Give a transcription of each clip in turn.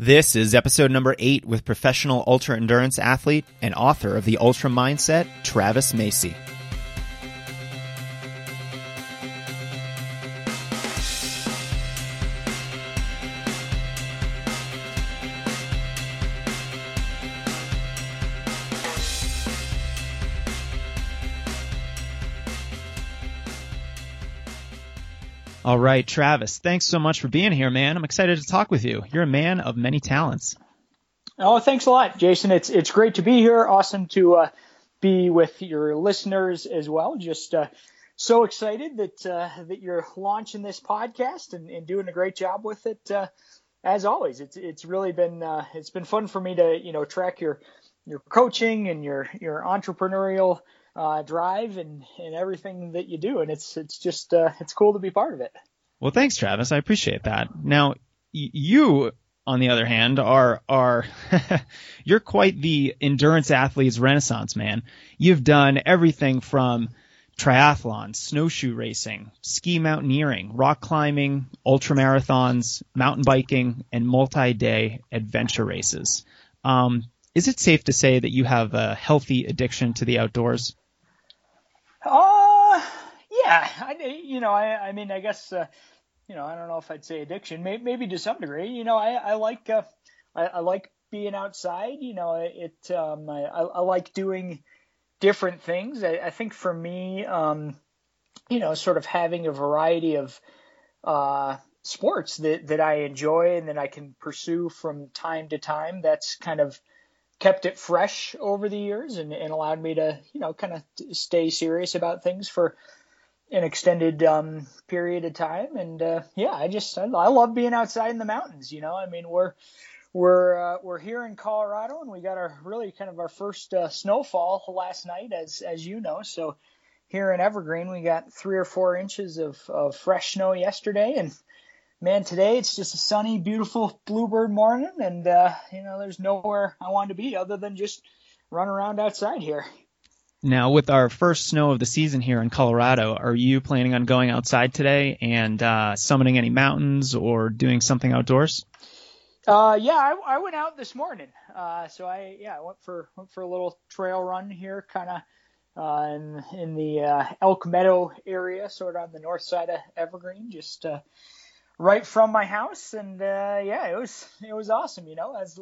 This is episode number eight with professional ultra endurance athlete and author of the Ultra Mindset, Travis Macy. All right, Travis, thanks so much for being here, man. I'm excited to talk with you. You're a man of many talents. Oh, thanks a lot, Jason. It's it's great to be here. Awesome to uh, be with your listeners as well. Just uh, so excited that uh, that you're launching this podcast and, and, doing a great job with it. Uh, as always, it's it's really been uh, it's been fun for me to you know track your your coaching and your your entrepreneurial uh, drive and, and everything that you do. And it's, it's just, uh, it's cool to be part of it. Well, thanks, Travis. I appreciate that. Now, you, on the other hand, are, are, you're quite the endurance athlete's renaissance man. You've done everything from triathlon, snowshoe racing, ski mountaineering, rock climbing, ultra marathons, mountain biking, and multi-day adventure races. Um, is it safe to say that you have a healthy addiction to the outdoors? Uh, yeah. I, you know, I, I mean, I guess, uh, you know, I don't know if I'd say addiction, maybe, maybe to some degree. You know, I, I like, uh, I, I like being outside. You know, it, um, I, I like doing different things. I, I think for me, um, you know, sort of having a variety of, uh, sports that, that I enjoy and that I can pursue from time to time. That's kind of kept it fresh over the years and, and allowed me to, you know, kind of stay serious about things for an extended um, period of time. And uh, yeah, I just I, I love being outside in the mountains. You know, I mean we're we're uh, we're here in Colorado and we got our really kind of our first uh, snowfall last night, as as you know. So here in Evergreen, we got three or four inches of, of fresh snow yesterday, and man, today it's just a sunny, beautiful bluebird morning, and uh, you know, there's nowhere I want to be other than just run around outside here. Now, with our first snow of the season here in Colorado, are you planning on going outside today and uh, summiting any mountains or doing something outdoors? Uh, yeah, I, I went out this morning. Uh, so I, yeah, I went for went for a little trail run here, kind of uh, in in the uh, Elk Meadow area, sort of on the north side of Evergreen, just uh, right from my house and uh, yeah it was it was awesome you know? As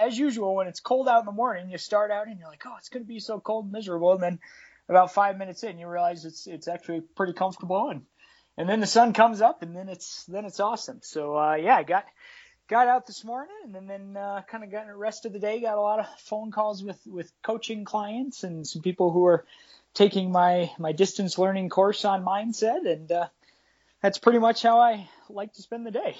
as usual when it's cold out in the morning you start out and you're like oh it's going to be so cold and miserable and then about 5 minutes in you realize it's it's actually pretty comfortable and and then the sun comes up and then it's then it's awesome. So uh, yeah I got got out this morning and then then uh, kind of got the rest of the day got a lot of phone calls with with coaching clients and some people who are taking my my distance learning course on mindset and uh, that's pretty much how I like to spend the day.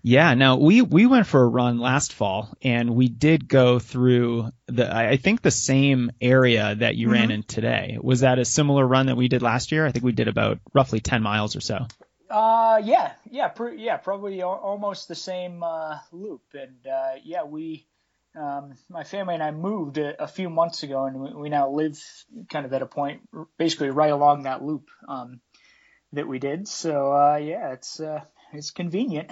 Yeah, now we we went for a run last fall and we did go through the I think the same area that you mm-hmm. ran in today. Was that a similar run that we did last year? I think we did about roughly 10 miles or so. Uh yeah, yeah, pr- yeah, probably almost the same uh, loop and uh, yeah, we um, my family and I moved a, a few months ago and we, we, now live kind of at a point basically right along that loop. Um, that we did. So uh, yeah, it's uh, it's convenient.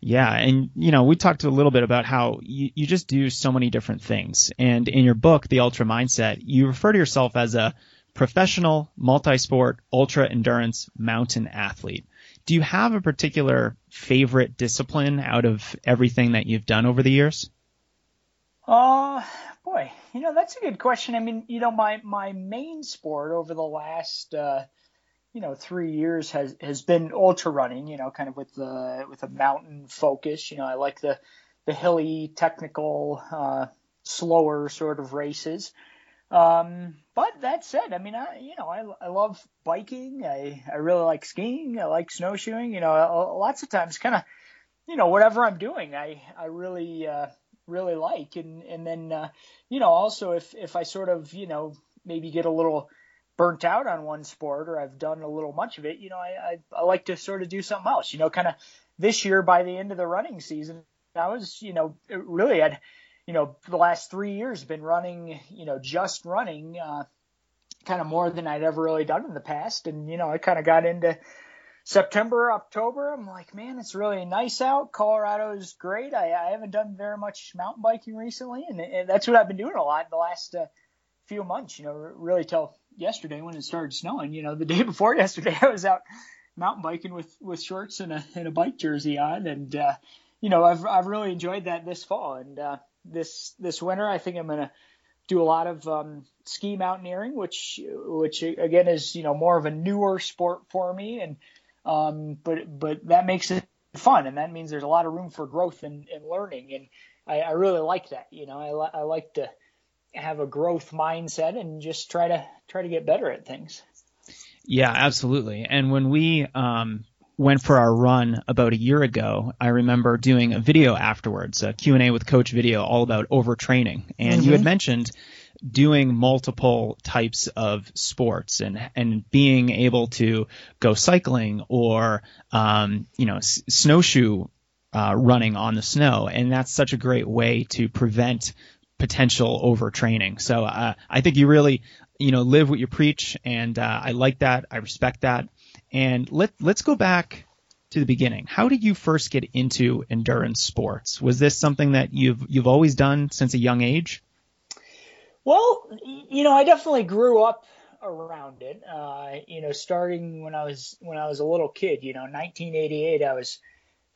Yeah, and you know, we talked a little bit about how you, you just do so many different things. And in your book, The Ultra Mindset, you refer to yourself as a professional, multi-sport, ultra endurance mountain athlete. Do you have a particular favorite discipline out of everything that you've done over the years? Uh, boy, you know, that's a good question. I mean, you know, my, my main sport over the last, uh, you know three years has has been ultra running you know kind of with the with a mountain focus. You know i like the the hilly technical uh slower sort of races. Um but that said i mean i you know i i love biking. I i really like skiing. I like snowshoeing. You know lots of times kind of you know whatever i'm doing i i really uh really like. And and then uh you know also if if i sort of you know maybe get a little burnt out on one sport or I've done a little much of it, you know, I, I, I like to sort of do something else. You know, kind of this year by the end of the running season, I was, you know, really had, you know, the last three years been running, you know, just running, uh, kind of more than I'd ever really done in the past. And, you know, I kind of got into September, October, I'm like, man, it's really nice out. Colorado's great. I, I haven't done very much mountain biking recently, and, and that's what I've been doing a lot the last uh, few months. You know, really till yesterday when it started snowing. You know, the day before yesterday, I was out mountain biking with with shorts and a and a bike jersey on, and uh, you know, I've I've really enjoyed that this fall, and uh, this this winter, I think I'm gonna do a lot of um, ski mountaineering, which which again is you know more of a newer sport for me, and um, but but that makes it fun, and that means there's a lot of room for growth and, and learning, and I, I really like that. You know, I, I like to have a growth mindset and just try to try to get better at things. Yeah, absolutely. And when we um, went for our run about a year ago, I remember doing a video afterwards, a Q&A with coach video all about overtraining. And mm-hmm. you had mm-hmm. mentioned doing multiple types of sports and and being able to go cycling or um, you know s- snowshoe uh, running on the snow, and that's such a great way to prevent potential overtraining. So uh, I think you really you know live what you preach, and uh, I like that. I respect that. And let let's go back to the beginning. How did you first get into endurance sports? Was this something that you've you've always done since a young age? Well, you know, I definitely grew up around it. Uh, you know, starting when I was when I was a little kid. You know, 1988, I was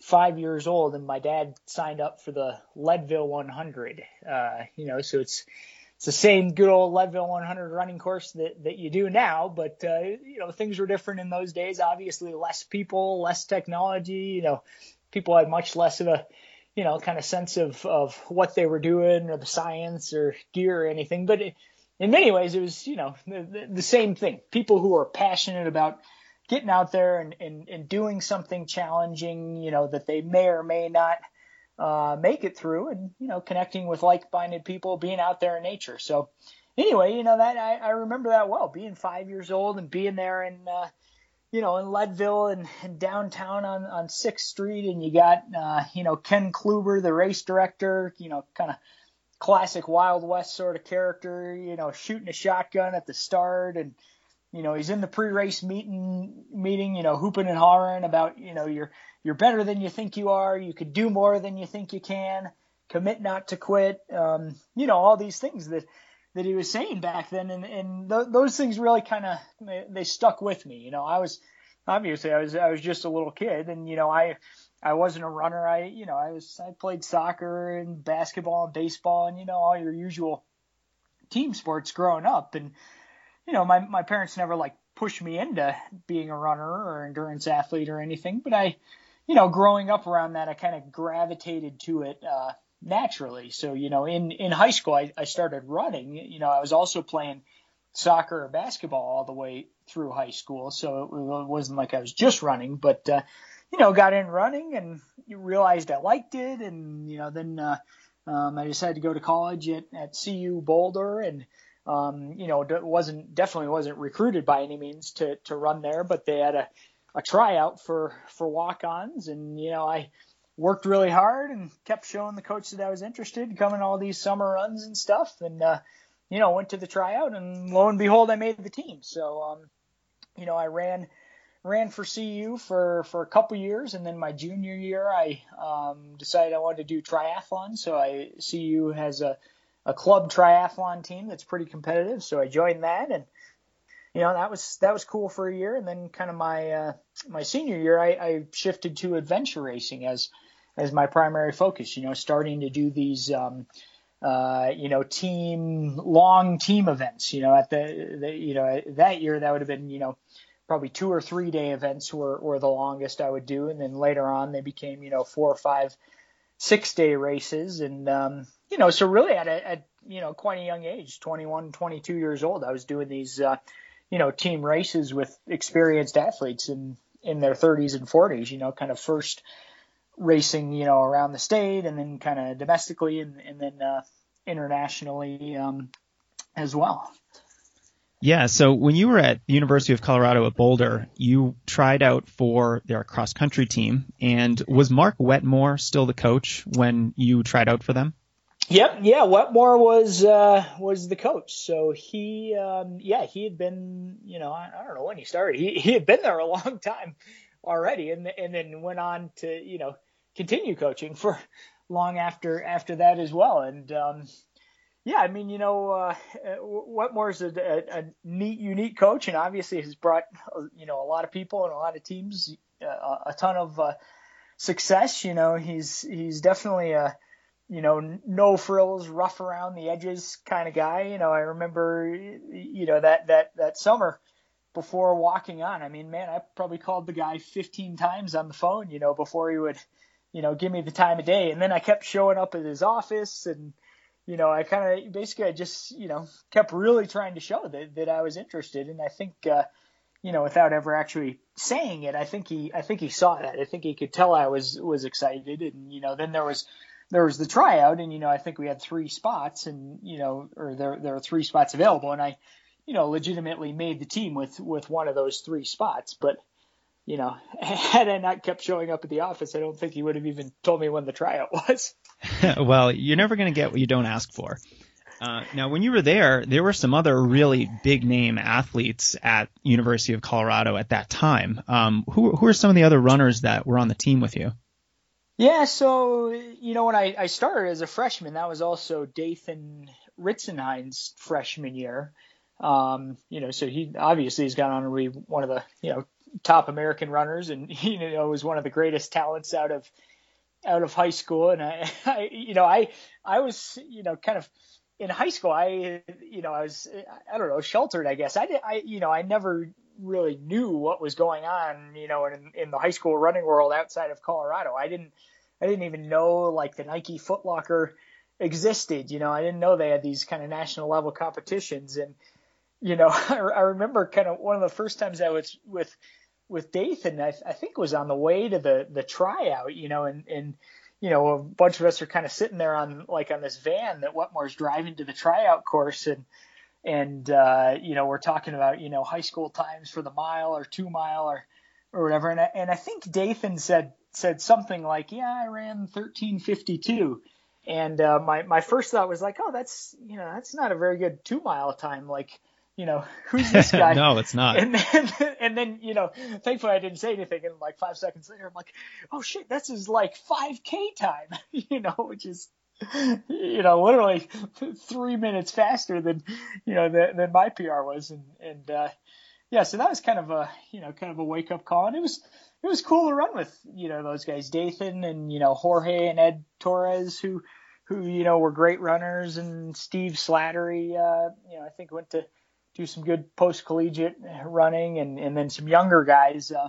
five years old, and my dad signed up for the Leadville 100. Uh, you know, so it's it's the same good old Leadville 100 running course that that you do now, but uh, you know, things were different in those days. Obviously, less people, less technology. You know, people had much less of a you know, kind of sense of, of what they were doing or the science or gear or anything. But it, in many ways, it was, you know, the, the same thing. People who are passionate about getting out there and, and, and doing something challenging, you know, that they may or may not uh, make it through and, you know, connecting with like-minded people, being out there in nature. So anyway, you know, that I, I remember that well, being five years old and being there and, uh, you know, in Leadville and, and downtown on, on 6th Street, and you got, uh, you know, Ken Chlouber, the race director, you know, kind of classic Wild West sort of character, you know, shooting a shotgun at the start, and you know, he's in the pre-race meeting, meeting, you know, hooping and hollering about, you know, you're you're better than you think you are, you could do more than you think you can, commit not to quit, um, you know, all these things that that he was saying back then, and and th- those things really kind of they, they stuck with me. You know, I was obviously I was I was just a little kid, and you know I I wasn't a runner. I you know I was I played soccer and basketball and baseball and you know all your usual team sports growing up, and you know my my parents never like pushed me into being a runner or endurance athlete or anything, but I you know growing up around that I kind of gravitated to it. Uh, naturally. So, you know, in, in high school, I, I started running. You know, I was also playing soccer or basketball all the way through high school. So it wasn't like I was just running, but, uh, you know, got in running and realized I liked it. And, you know, then, uh, um, I decided to go to college at, at CU Boulder and, um, you know, wasn't definitely wasn't recruited by any means to, to run there, but they had a, a tryout for, for walk-ons. And, you know, I, worked really hard and kept showing the coach that I was interested, coming all these summer runs and stuff, and uh, you know went to the tryout, and lo and behold, I made the team. So um, you know I ran ran for CU for for a couple years, and then my junior year I um, decided I wanted to do triathlon. So I CU has a a club triathlon team that's pretty competitive, so I joined that and you know that was that was cool for a year and then kind of my uh, my senior year I, I shifted to adventure racing as as my primary focus. You know, starting to do these, um, uh, you know, team long team events. You know, at the, the you know that year that would have been you know probably two or three day events were, were the longest I would do, and then later on they became you know four or five, six day races, and um, you know so really at a at you know quite a young age, 21, 22 years old, I was doing these uh, you know team races with experienced athletes in in their 30s and 40s. You know, kind of first racing, you know, around the state and then kind of domestically and, and then uh, internationally um, as well. Yeah. So when you were at University of Colorado at Boulder, you tried out for their cross country team. And was Mark Wetmore still the coach when you tried out for them? Yep, yeah, Wetmore was uh, was the coach. So he, um, yeah, he had been, you know, I, I don't know when he started. He he had been there a long time already, and and then went on to you know continue coaching for long after after that as well. And um, yeah, I mean, you know, uh, Wetmore is a, a, a neat, unique coach, and obviously has brought you know a lot of people and a lot of teams uh, a ton of uh, success. You know, he's he's definitely a you know no frills, rough around the edges kind of guy. You know, I remember you know that that that summer before walking on. I mean, man, I probably called the guy 15 times on the phone. You know, before he would you know give me the time of day, and then I kept showing up at his office and you know, I kind of basically I just you know kept really trying to show that that I was interested, and I think uh, you know without ever actually saying it, I think he I think he saw that. I think he could tell I was was excited, and you know then there was there was the tryout, and you know I think we had three spots, and you know or there there were three spots available, and I you know legitimately made the team with with one of those three spots, but you know, had I not kept showing up at the office, I don't think he would have even told me when the tryout was. well, you're never going to get what you don't ask for. Uh, now, when you were there, there were some other really big name athletes at University of Colorado at that time. Um, who, who are some of the other runners that were on the team with you? Yeah, so you know when I, I started as a freshman, that was also Dathan Ritzenhein's freshman year. Um, you know, so he obviously has gone on to be one of the you know top American runners, and you know was one of the greatest talents out of out of high school. And I, I you know, I I was you know kind of in high school. I you know I was I don't know sheltered. I guess I did. I you know I never really knew what was going on. You know, in in the high school running world outside of Colorado. I didn't I didn't even know like the Nike Foot Locker existed. You know, I didn't know they had these kind of national level competitions and you know, I, I remember kind of one of the first times I was with with Dathan, I, I think was on the way to the the tryout, you know, and and you know a bunch of us are kind of sitting there on like on this van that Wetmore's driving to the tryout course, and and uh, you know we're talking about you know high school times for the mile or two mile or or whatever, and I, and I think Dathan said said something like, yeah, I ran 1352. And uh, my my first thought was like, oh, that's you know that's not a very good two mile time. Like you know, who's this guy? no, it's not. And then, and then, you know, thankfully I didn't say anything. And like five seconds later, I'm like, oh shit, this is like 5K time, you know, which is, you know, literally three minutes faster than, you know, than, than my PR was. And, and, uh, yeah, so that was kind of a, you know, kind of a wake up call. And it was, it was cool to run with, you know, those guys, Dathan and, you know, Jorge and Ed Torres, who, who, you know, were great runners and Steve Slattery, uh, you know, I think went to, do some good post collegiate running and, and then some younger guys uh,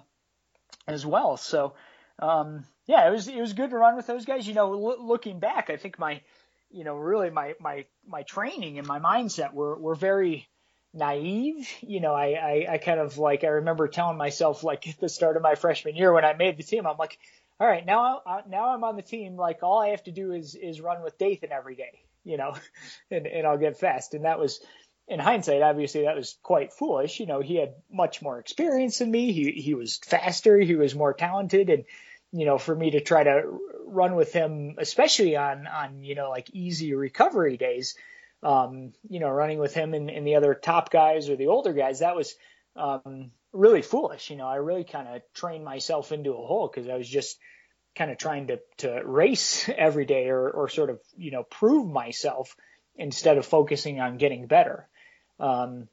as well. So um, yeah, it was it was good to run with those guys. You know, l- looking back, I think my you know really my my my training and my mindset were were very naive. You know, I, I, I kind of like I remember telling myself like at the start of my freshman year when I made the team, I'm like, all right, now I, now I'm on the team. Like all I have to do is is run with Dathan every day, you know, and and I'll get fast. And that was in hindsight, obviously that was quite foolish. You know, he had much more experience than me. He he was faster. He was more talented, and you know, for me to try to run with him, especially on on you know like easy recovery days, um, you know, running with him and, and the other top guys or the older guys, that was um, really foolish. You know, I really kind of trained myself into a hole because I was just kind of trying to to race every day or or sort of you know prove myself instead of focusing on getting better. Um,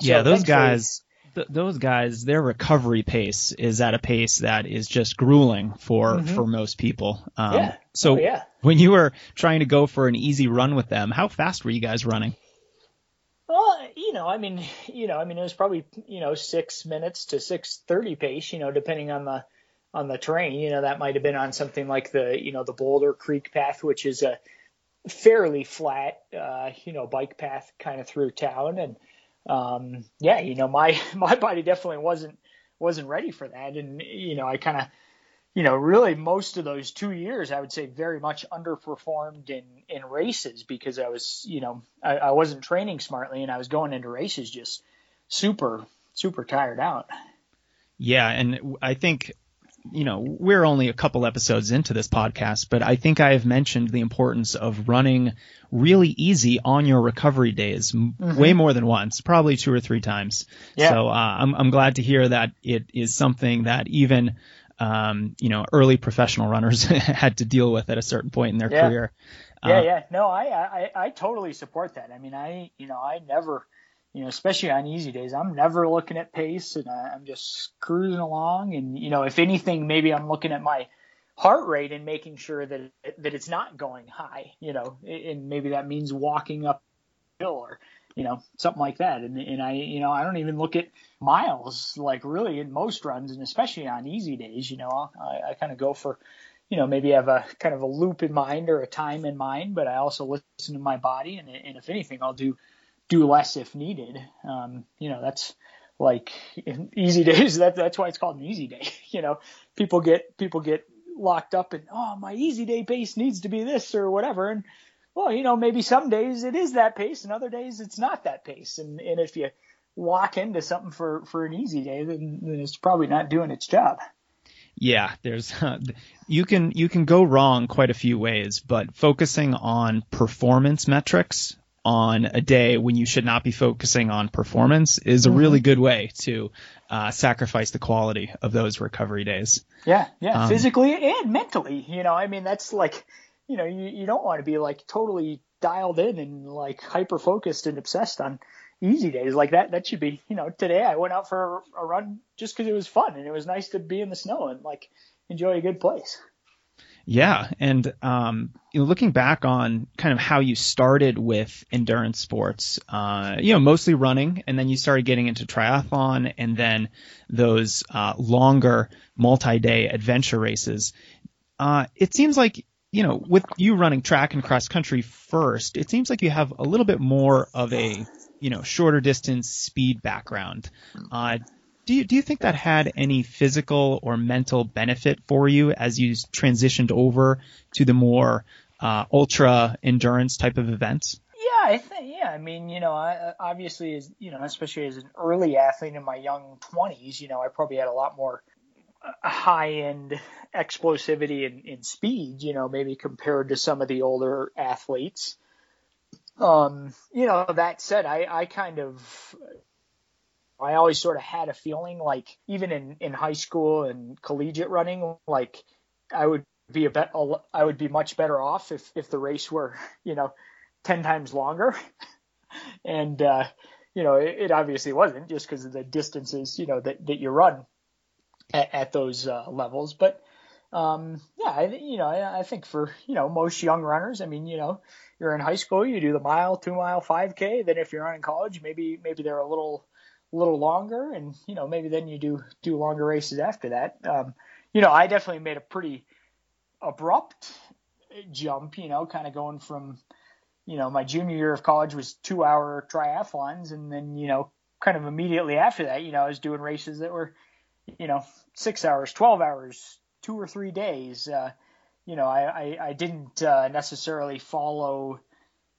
so yeah, those guys, th- those guys, their recovery pace is at a pace that is just grueling for mm-hmm. for most people. Um, yeah. So oh, yeah. when you were trying to go for an easy run with them, how fast were you guys running? Well, you know, I mean, you know, I mean, it was probably you know six minutes to six thirty pace, you know, depending on the on the terrain. You know, that might have been on something like the you know the Boulder Creek path, which is a fairly flat, uh, you know, bike path kind of through town. And, um, yeah, you know, my, my body definitely wasn't, wasn't ready for that. And, you know, I kind of, you know, really most of those two years, I would say very much underperformed in, in races because I was, you know, I, I wasn't training smartly and I was going into races just super, super tired out. Yeah. And I think you know, we're only a couple episodes into this podcast, but I think I have mentioned the importance of running really easy on your recovery days, mm-hmm. way more than once, probably two or three times. Yeah. So uh, I'm I'm glad to hear that it is something that even um, you know early professional runners had to deal with at a certain point in their yeah. career. Yeah, uh, yeah, no, I, I I totally support that. I mean, I you know I never you know, especially on easy days, I'm never looking at pace and I'm just cruising along. And, you know, if anything, maybe I'm looking at my heart rate and making sure that, that it's not going high, you know, and maybe that means walking up hill or, you know, something like that. And, and I, you know, I don't even look at miles like really in most runs and especially on easy days, you know, I, I kind of go for, you know, maybe have a kind of a loop in mind or a time in mind, but I also listen to my body. And, and if anything, I'll do, do less if needed. Um, you know, that's like easy days. That, that's why it's called an easy day. You know, people get, people get locked up and, oh, my easy day pace needs to be this or whatever. And well, you know, maybe some days it is that pace and other days it's not that pace. And, and if you walk into something for, for an easy day, then, then it's probably not doing its job. Yeah, there's uh, you can you can go wrong quite a few ways, but focusing on performance metrics on a day when you should not be focusing on performance is a mm-hmm. really good way to uh, sacrifice the quality of those recovery days. Yeah, yeah, um, physically and mentally. You know, I mean, that's like, you know, you, you don't want to be like totally dialed in and like hyper focused and obsessed on easy days like that. That should be, you know, today I went out for a run just because it was fun and it was nice to be in the snow and like enjoy a good place. Yeah, and um, you know, looking back on kind of how you started with endurance sports, uh, you know, mostly running, and then you started getting into triathlon, and then those uh, longer multi-day adventure races. Uh, it seems like you know, with you running track and cross country first, it seems like you have a little bit more of a you know shorter distance speed background. Uh, do you do you think that had any physical or mental benefit for you as you transitioned over to the more uh, ultra endurance type of events? Yeah, I think yeah. I mean, you know, I, obviously, as you know, especially as an early athlete in my young twenties, you know, I probably had a lot more uh, high end explosivity and, and speed, you know, maybe compared to some of the older athletes. Um, you know, that said, I, I kind of I always sort of had a feeling like even in, in high school and collegiate running, like I would be a bet, I would be much better off if, if the race were, you know, 10 times longer. and, uh, you know, it, it obviously wasn't just because of the distances, you know, that, that you run at, at those uh, levels. But, um, yeah, I, you know, I, I think for, you know, most young runners, I mean, you know, you're in high school, you do the mile, two mile, 5K. Then if you're on in college, maybe, maybe they're a little, a little longer, and you know maybe then you do do longer races after that. Um, you know, I definitely made a pretty abrupt jump. You know, kind of going from you know my junior year of college was two hour triathlons, and then you know kind of immediately after that, you know, I was doing races that were you know six hours, twelve hours, two or three days. Uh, you know, I I, I didn't uh, necessarily follow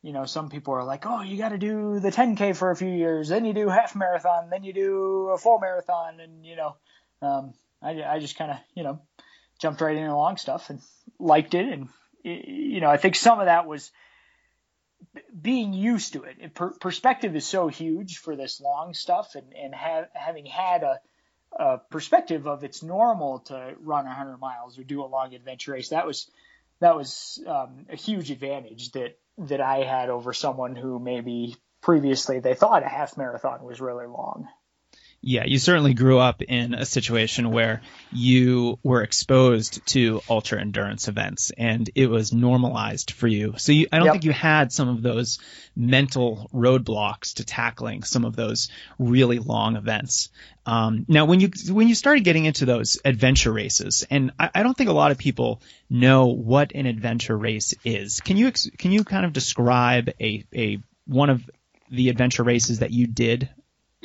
you know, some people are like, oh, you got to do the 10K for a few years, then you do half marathon, then you do a full marathon. And, you know, um, I, I just kind of, you know, jumped right into long stuff and liked it. And, you know, I think some of that was being used to it. Per- perspective is so huge for this long stuff and, and have, having had a, a perspective of it's normal to run 100 miles or do a long adventure race. That was, that was um, a huge advantage that that I had over someone who maybe previously they thought a half marathon was really long. Yeah, you certainly grew up in a situation where you were exposed to ultra endurance events and it was normalized for you. So you, I don't yep. think you had some of those mental roadblocks to tackling some of those really long events. Um, now, when you when you started getting into those adventure races, and I, I, don't think a lot of people know what an adventure race is. Can you can you kind of describe a a one of the adventure races that you did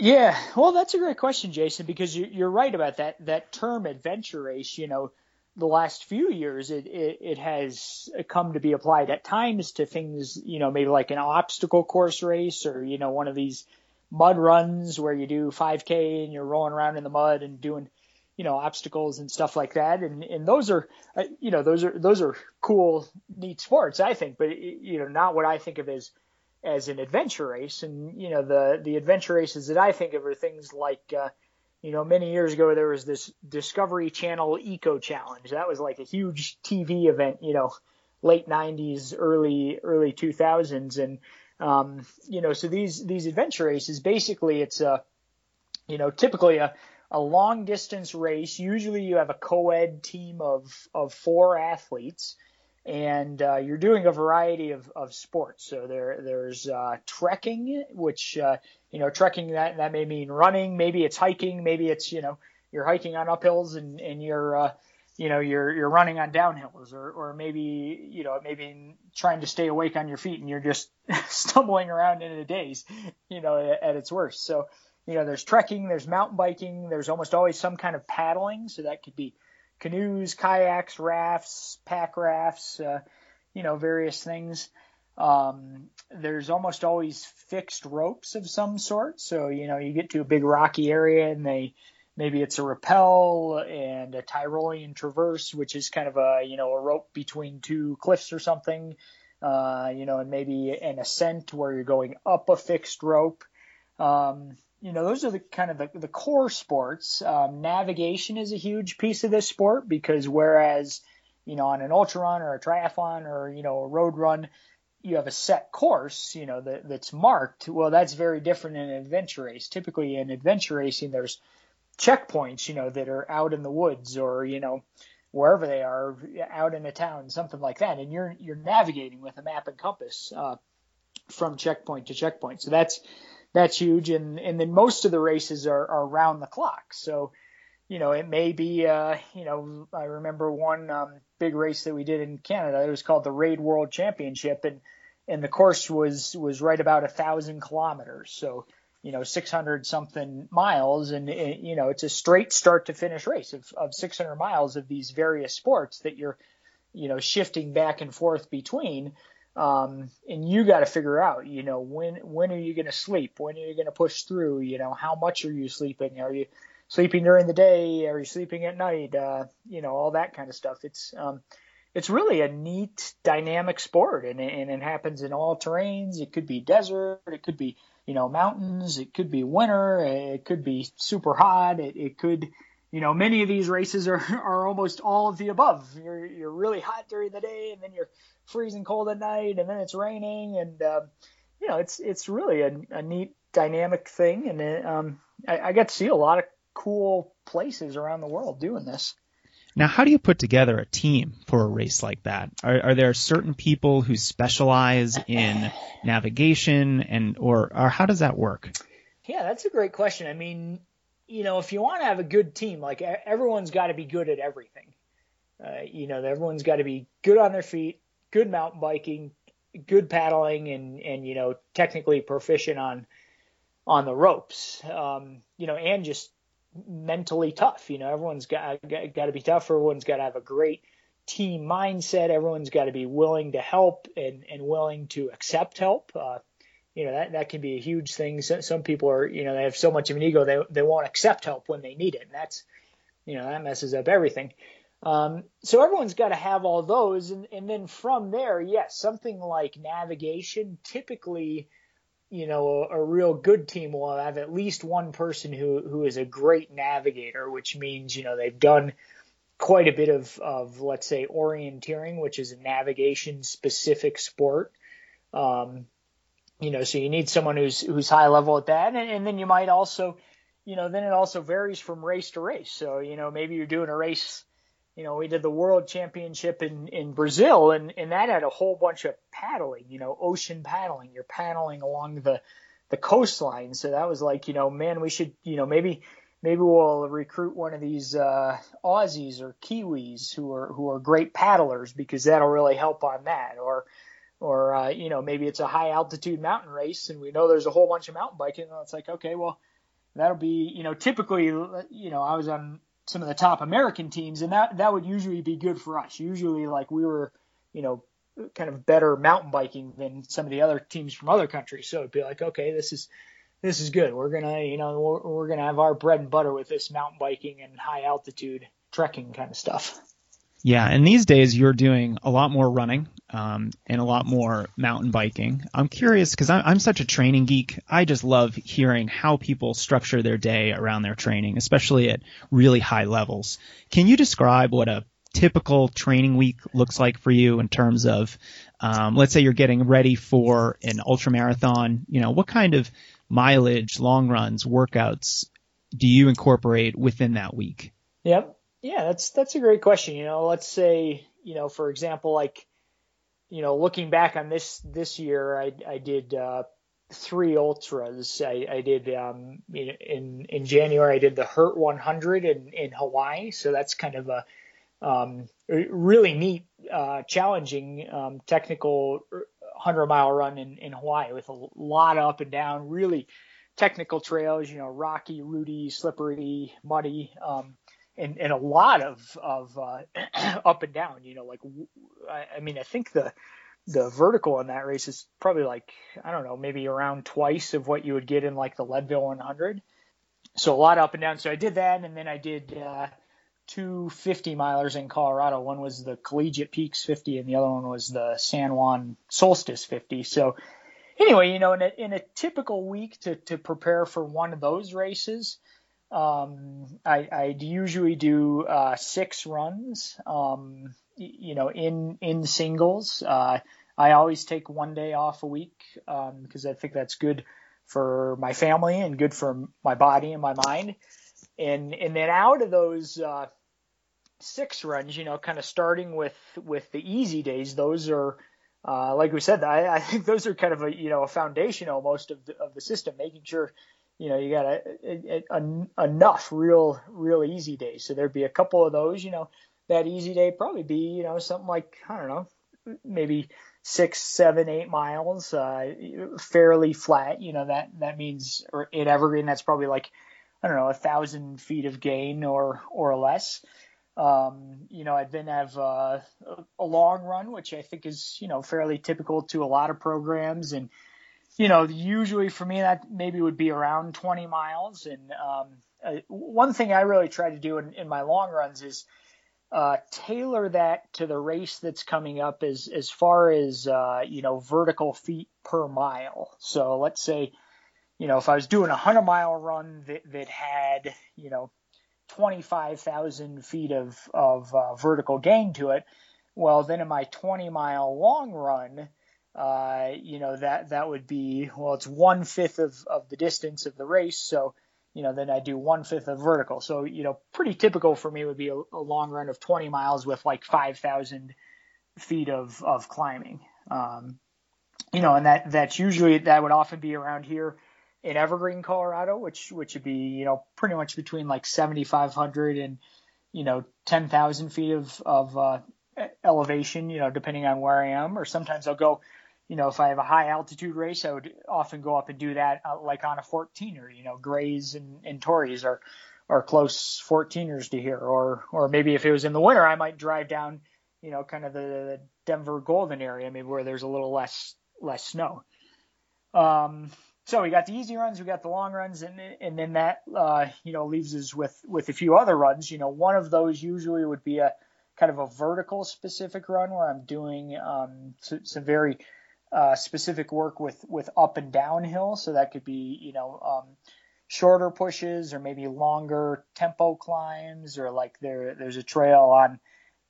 yeah, well, that's a great question, Jason, because you're right about that. That term adventure race, you know, the last few years, it, it, it has come to be applied at times to things, you know, maybe like an obstacle course race or, you know, one of these mud runs where you do 5K and you're rolling around in the mud and doing, you know obstacles and stuff like that and and those are uh, you know those are those are cool neat sports I think but you know not what I think of as as an adventure race. And you know the the adventure races that I think of are things like uh, you know many years ago there was this Discovery Channel Eco Challenge. That was like a huge TV event you know late 90s early early 2000s and um, you know so these these adventure races basically it's a you know typically a a long distance race. Usually you have a co-ed team of, of four athletes and uh, you're doing a variety of, of sports. So there there's uh, trekking, which uh, you know trekking that that may mean running, maybe it's hiking, maybe it's you know you're hiking on uphills and and you're uh, you know you're you're running on downhills, or or maybe you know maybe trying to stay awake on your feet and you're just stumbling around in a daze, you know at, at its worst. So you know, there's trekking, there's mountain biking, there's almost always some kind of paddling. So that could be canoes, kayaks, rafts, pack rafts, uh, you know, various things. Um, there's almost always fixed ropes of some sort. So, you know, you get to a big rocky area and they, maybe it's a rappel and a Tyrolean traverse, which is kind of a, you know, a rope between two cliffs or something. Uh, you know, and maybe an ascent where you're going up a fixed rope. Um, you know, those are the kind of the, the core sports. Um, navigation is a huge piece of this sport because whereas, you know, on an ultra run or a triathlon or, you know, a road run, you have a set course, you know, that, that's marked. Well, that's very different in an adventure race. Typically in adventure racing, there's checkpoints, you know, that are out in the woods or, you know, wherever they are out in a town, something like that. And you're, you're navigating with a map and compass, uh, from checkpoint to checkpoint. So that's, that's huge. And, and then most of the races are, are around the clock. So, you know, it may be, uh, you know, I remember one um, big race that we did in Canada. It was called the Raid World Championship, and and the course was was right about a thousand kilometers. So, you know, 600 something miles, and it, you know, it's a straight start to finish race of of 600 miles of these various sports that you're, you know, shifting back and forth between. Um, and you got to figure out, you know, when when are you going to sleep? When are you going to push through? You know, how much are you sleeping? Are you sleeping during the day? Are you sleeping at night? Uh, you know, all that kind of stuff. It's um, it's really a neat, dynamic sport, and, and it happens in all terrains. It could be desert, it could be you know mountains, it could be winter, it could be super hot, it, it could you know, many of these races are, are almost all of the above. You're, you're really hot during the day and then you're freezing cold at night and then it's raining and, um, you know, it's, it's really a, a neat dynamic thing. And, it, um, I, I got to see a lot of cool places around the world doing this. Now, how do you put together a team for a race like that? Are, are there certain people who specialize in navigation and, or, or how does that work? Yeah, that's a great question. I mean, you know, if you want to have a good team, like everyone's got to be good at everything. Uh, you know, everyone's got to be good on their feet, good mountain biking, good paddling, and and you know, technically proficient on on the ropes. Um, you know, and just mentally tough. You know, everyone's got got, got to be tough. Everyone's got to have a great team mindset. Everyone's got to be willing to help and and willing to accept help. Uh, you know that that can be a huge thing. So, some people are you know they have so much of an ego they they won't accept help when they need it, and that's you know that messes up everything. Um, so everyone's got to have all those, and and then from there, yes, something like navigation. Typically, you know, a, a real good team will have at least one person who who is a great navigator, which means you know they've done quite a bit of of let's say orienteering, which is a navigation specific sport. Um, you know, so you need someone who's who's high level at that, and, and then you might also, you know, then it also varies from race to race. So you know, maybe you're doing a race. You know, we did the World Championship in in Brazil, and and that had a whole bunch of paddling. You know, ocean paddling. You're paddling along the the coastline. So that was like, you know, man, we should, you know, maybe maybe we'll recruit one of these uh, Aussies or Kiwis who are who are great paddlers because that'll really help on that. Or or uh, you know maybe it's a high altitude mountain race and we know there's a whole bunch of mountain biking and it's like okay well that'll be you know typically you know I was on some of the top American teams and that that would usually be good for us usually like we were you know kind of better mountain biking than some of the other teams from other countries so it'd be like okay this is this is good. We're gonna, you know, we're, we're gonna have our bread and butter with this mountain biking and high altitude trekking kind of stuff. Yeah, and these days you're doing a lot more running um, and a lot more mountain biking. I'm curious because I'm, I'm such a training geek. I just love hearing how people structure their day around their training, especially at really high levels. Can you describe what a typical training week looks like for you in terms of, um, let's say you're getting ready for an ultra marathon? You know, what kind of mileage, long runs, workouts do you incorporate within that week? Yep. Yeah, that's that's a great question. You know, let's say, you know, for example, like, you know, looking back on this this year, I I did uh, three ultras. I, I did um, in in January. I did the HURT 100 in in Hawaii. So that's kind of a um, really neat, uh, challenging, um, technical 100 mile run in in Hawaii with a lot of up and down. Really technical trails. You know, rocky, rooty, slippery, muddy. Um, and, and a lot of of uh, up and down. You know, like I, I mean, I think the the vertical in that race is probably like I don't know, maybe around twice of what you would get in like the Leadville 100. So a lot up and down. So I did that, and then I did uh, two 50 milers in Colorado. One was the Collegiate Peaks 50, and the other one was the San Juan Solstice 50. So anyway, you know, in a, in a typical week to to prepare for one of those races. Um, I, I usually do uh, six runs, um, you know, in in singles. Uh, I always take one day off a week um because um, I think that's good for my family and good for my body and my mind. And and then out of those uh, six runs, you know, kind of starting with with the easy days, those are uh, like we said, I, I think those are kind of a you know a foundation almost of the, of the system, making sure you know, you got a, a, a, enough real, real easy days. So there'd be a couple of those, you know, that easy day probably be, you know, something like, I don't know, maybe six, seven, eight miles, uh, fairly flat. You know, that, that means, or in Evergreen, that's probably like, I don't know, a thousand feet of gain or, or less. Um, you know, I'd then have uh, a long run, which I think is, you know, fairly typical to a lot of programs and, you know, usually for me that maybe would be around 20 miles. And um, uh, one thing I really try to do in, in my long runs is uh, tailor that to the race that's coming up as as far as uh, you know vertical feet per mile. So let's say, you know, if I was doing a hundred mile run that that had you know 25,000 feet of of uh, vertical gain to it, well then in my 20 mile long run uh, you know, that, that would be, well, it's one fifth of, of the distance of the race. So, you know, then I do one fifth of vertical. So, you know, pretty typical for me would be a, a long run of 20 miles with like 5,000 feet of, of climbing. Um, you know, and that, that's usually, that would often be around here in Evergreen, Colorado, which, which would be, you know, pretty much between like 7,500 and, you know, 10,000 feet of, of, uh, elevation, you know, depending on where I am, or sometimes I'll go you know, if I have a high altitude race, I would often go up and do that uh, like on a 14er. You know, Grays and, and Torreys are are close 14ers to here, or or maybe if it was in the winter, I might drive down, you know, kind of the Denver Golden area, maybe where there's a little less less snow. Um, so we got the easy runs, we got the long runs, and and then that uh, you know leaves us with with a few other runs. You know, one of those usually would be a kind of a vertical specific run where I'm doing um, some, some very uh, specific work with with up and downhill. So that could be you know um, shorter pushes or maybe longer tempo climbs or like there there's a trail on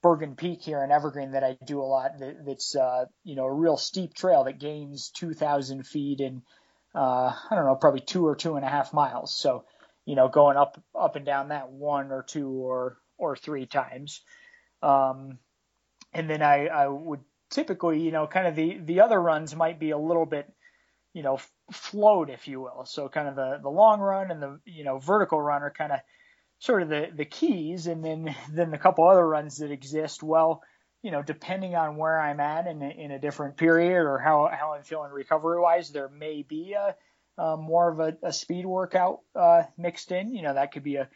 Bergen Peak here in Evergreen that I do a lot. That, that's uh, you know a real steep trail that gains 2,000 feet in uh, I don't know probably two or two and a half miles. So you know going up up and down that one or two or or three times. Um, and then I, I would typically, you know, kind of the, the other runs might be a little bit, you know, float, if you will. So kind of the, the long run and the, you know, vertical run are kind of sort of the, the keys. And then, then the couple other runs that exist, well, you know, depending on where I'm at in a, in a different period or how, how I'm feeling recovery wise, there may be a, uh, more of a, a speed workout, uh, mixed in, you know, that could be a,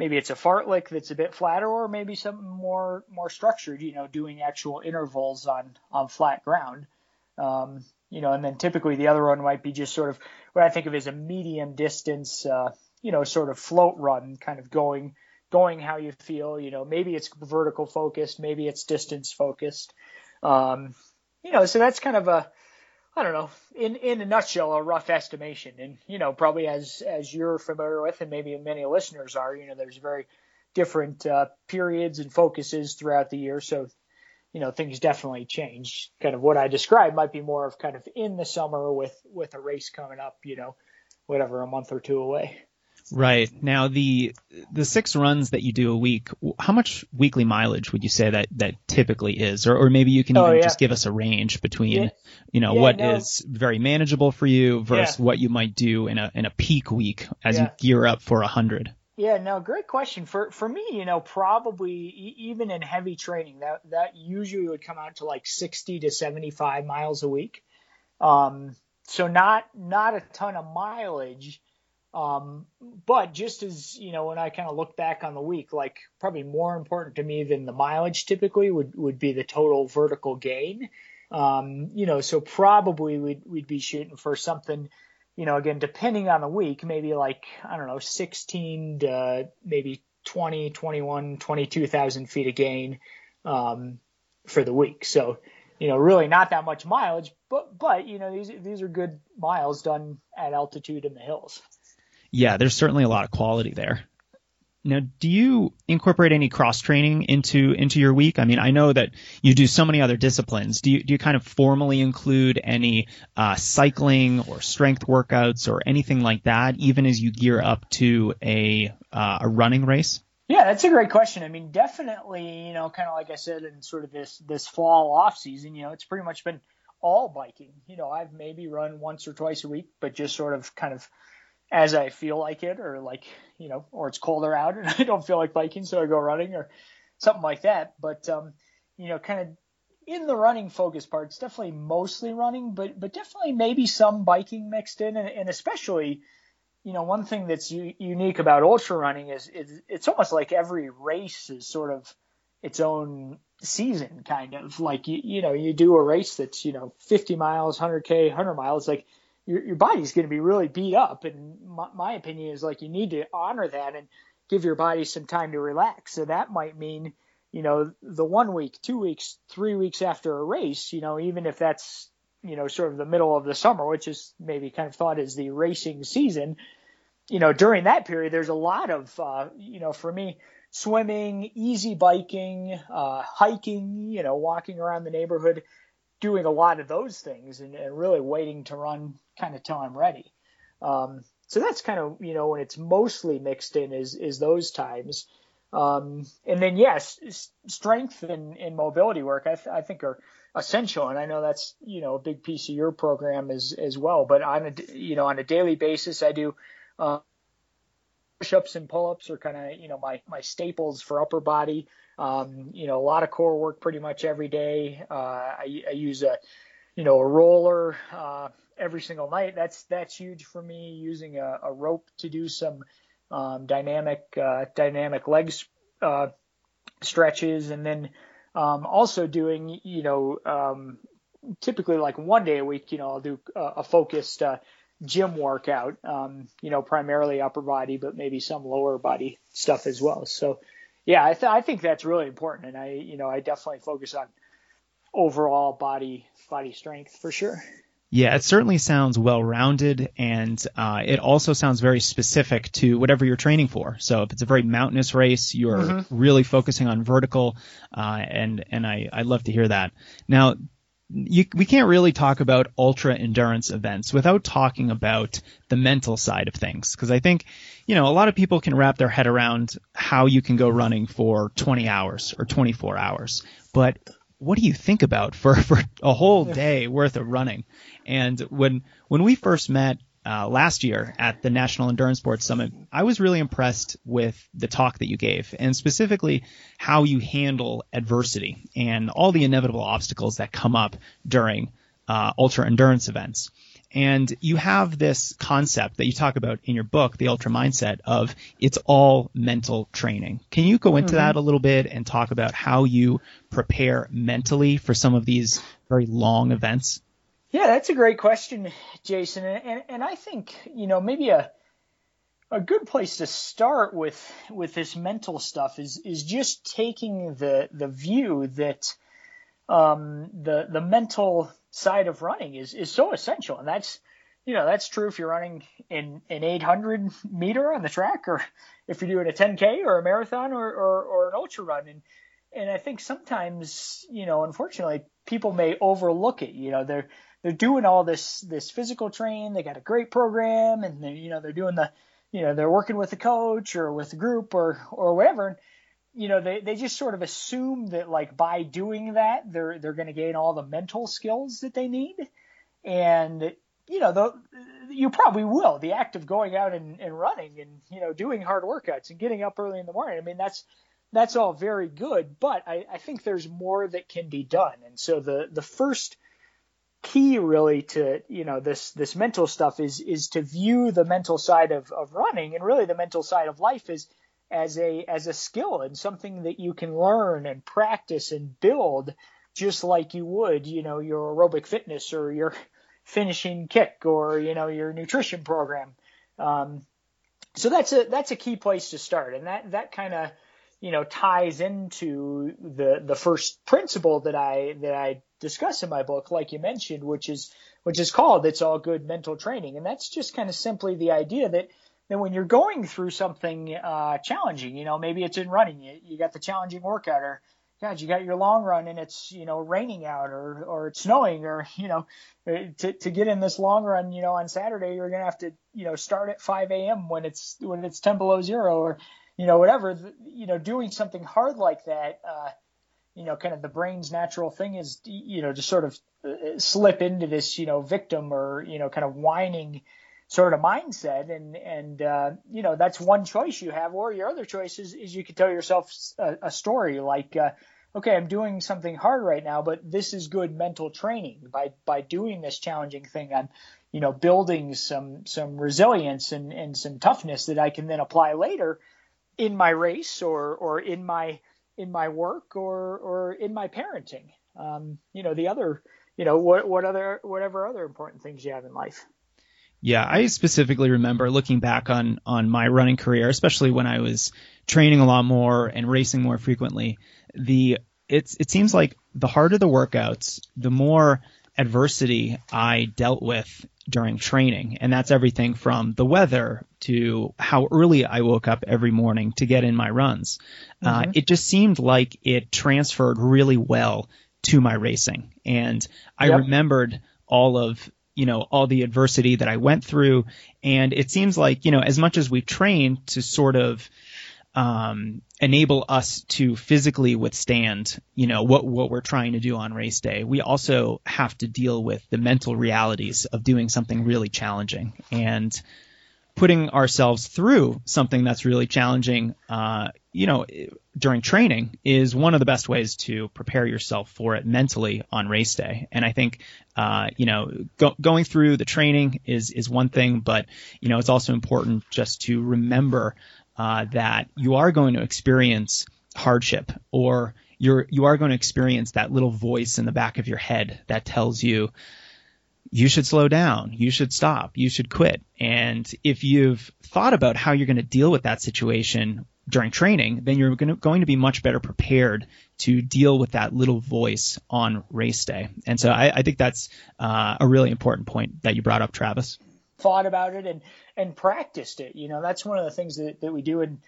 maybe it's a fartlek that's a bit flatter or maybe something more more structured you know doing actual intervals on on flat ground Um, you know, and then typically the other one might be just sort of what I think of as a medium distance, uh, you know, sort of float run, kind of going going how you feel. You know, maybe it's vertical focused, maybe it's distance focused. Um, you know, so that's kind of a I don't know, in in a nutshell, a rough estimation. And you know, probably as as you're familiar with, and maybe many listeners are, you know, there's very different uh, periods and focuses throughout the year. So you know, things definitely change. Kind of what I described might be more of kind of in the summer with with a race coming up, you know, whatever a month or two away. Right. Now the the six runs that you do a week, how much weekly mileage would you say that that typically is? Or or maybe you can oh, even yeah. just give us a range between, yeah. you know, yeah, what no. is very manageable for you versus what you might do in a in a peak week as you gear up for a hundred. Yeah, no, great question. For for me, you know, probably even in heavy training, that that usually would come out to like 60 to 75 miles a week. Um, so not not a ton of mileage. Um, but just as you know, when I kind of look back on the week, like probably more important to me than the mileage typically would would be the total vertical gain. Um, you know, so probably we'd we'd be shooting for something you know, again, depending on the week, maybe like, I don't know, 16 to maybe 20, 21, 22,000 feet of gain, um, for the week. So, you know, really not that much mileage, but, but, you know, these, these are good miles done at altitude in the hills. Yeah, there's certainly a lot of quality there. Now, do you incorporate any cross training into into your week? I mean, I know that you do so many other disciplines. Do you do you kind of formally include any uh, cycling or strength workouts or anything like that, even as you gear up to a uh, a running race? Yeah, that's a great question. I mean, definitely, you know, kind of like I said in sort of this this fall off season, you know, it's pretty much been all biking. You know, I've maybe run once or twice a week, but just sort of kind of as I feel like it, or like you know, or it's colder out and I don't feel like biking, so I go running or something like that. But um, you know, kind of in the running focus part, it's definitely mostly running, but but definitely maybe some biking mixed in, and, and especially, you know, one thing that's u- unique about ultra running is, is it's almost like every race is sort of its own season, kind of like you you know you do a race that's you know 50 miles, 100k, 100 miles, like your, your body's going to be really beat up. And my, my opinion is like you need to honor that and give your body some time to relax. So that might mean, you know, the one week, two weeks, three weeks after a race, you know, even if that's, you know, sort of the middle of the summer, which is maybe kind of thought as the racing season, you know, during that period, there's a lot of, uh, you know, for me, swimming, easy biking, uh, hiking, you know, walking around the neighborhood, doing a lot of those things and, and really waiting to run kind of till I'm ready. Um, so that's kind of you know when it's mostly mixed in is is those times. Um, and then yes, strength and, and mobility work I, th- I think are essential, and I know that's you know a big piece of your program as as well. But on a you know on a daily basis, I do uh, push-ups and pull-ups are kind of you know my my staples for upper body. Um, you know a lot of core work pretty much every day. Uh, I, I use a you know a roller uh, every single night. That's that's huge for me. Using a, a rope to do some um, dynamic uh, dynamic legs uh, stretches, and then um, also doing you know um, typically like one day a week. You know I'll do a, a focused uh, gym workout. Um, you know primarily upper body, but maybe some lower body stuff as well. So yeah, I, th- I think that's really important, and I you know I definitely focus on overall body body strength for sure. Yeah, it certainly sounds well rounded and uh, it also sounds very specific to whatever you're training for. So if it's a very mountainous race, you're mm-hmm. really focusing on vertical, uh, and and I I love to hear that. Now, you, we can't really talk about ultra endurance events without talking about the mental side of things because I think you know a lot of people can wrap their head around how you can go running for 20 hours or 24 hours, but what do you think about for, for a whole day worth of running? And when, when we first met, uh, last year at the National Endurance Sports Summit, I was really impressed with the talk that you gave and specifically how you handle adversity and all the inevitable obstacles that come up during uh, ultra endurance events. And you have this concept that you talk about in your book, The Ultra Mindset, of it's all mental training. Can you go into mm-hmm. that a little bit and talk about how you prepare mentally for some of these very long events? Yeah, that's a great question, Jason. And, and, and I think, you know, maybe a, a good place to start with with this mental stuff is is just taking the the view that um, the the mental side of running is is so essential, and that's you know that's true if you're running in an 800 meter on the track, or if you're doing a 10k or a marathon or or, or an ultra run, and and I think sometimes you know unfortunately people may overlook it. You know they're they're doing all this this physical training, they got a great program, and they you know they're doing the you know they're working with a coach or with a group or or whatever you know they, they just sort of assume that like by doing that they're they're going to gain all the mental skills that they need. And you know the, you probably will. The act of going out and, and running and you know doing hard workouts and getting up early in the morning i mean that's that's all very good but i, I think there's more that can be done. And so the the first key really to you know this this mental stuff is is to view the mental side of, of running and really the mental side of life is as a as a skill and something that you can learn and practice and build just like you would you know your aerobic fitness or your finishing kick or you know your nutrition program. Um, so that's a that's a key place to start. And that that kind of you know ties into the the first principle that I that I discuss in my book, like you mentioned, which is which is called "It's All Good Mental Training," and that's just kind of simply the idea that that when you're going through something uh, challenging, you know, maybe it's in running, you, you got the challenging workout, or God, you got your long run and it's you know raining out or or it's snowing, or you know, to to get in this long run, you know, on Saturday you're gonna have to you know start at 5 a.m. when it's when it's 10 below zero, or you know whatever, you know, doing something hard like that. Uh, you know, kind of the brain's natural thing is, you know, to sort of uh, slip into this, you know, victim or, you know, kind of whining sort of mindset. And, and, uh, you know, that's one choice you have. Or your other choice is, is you could tell yourself a, a story like, uh, okay, I'm doing something hard right now, but this is good mental training by, by doing this challenging thing. I'm, you know, building some, some resilience and, and some toughness that I can then apply later in my race or, or in my, in my work or or in my parenting. Um, you know, the other, you know, what what other whatever other important things you have in life. Yeah, I specifically remember looking back on on my running career, especially when I was training a lot more and racing more frequently. The it's it seems like the harder the workouts, the more adversity I dealt with during training. And that's everything from the weather to how early I woke up every morning to get in my runs. Uh, mm-hmm. Uh, it just seemed like it transferred really well to my racing. And I yep. remembered all of you know all the adversity that I went through and it seems like you know as much as we train to sort of um, enable us to physically withstand, you know, what what we're trying to do on race day. We also have to deal with the mental realities of doing something really challenging and putting ourselves through something that's really challenging. Uh, you know, during training is one of the best ways to prepare yourself for it mentally on race day. And I think, uh, you know, go, going through the training is is one thing, but you know, it's also important just to remember uh, that you are going to experience hardship or you're you are going to experience that little voice in the back of your head that tells you you should slow down, you should stop, you should quit. And if you've thought about how you're going to deal with that situation during training, then you're going to, going to be much better prepared to deal with that little voice on race day. And so I, I think that's uh, a really important point that you brought up, Travis. Thought about it and and practiced it. You know, that's one of the things that, that we do in,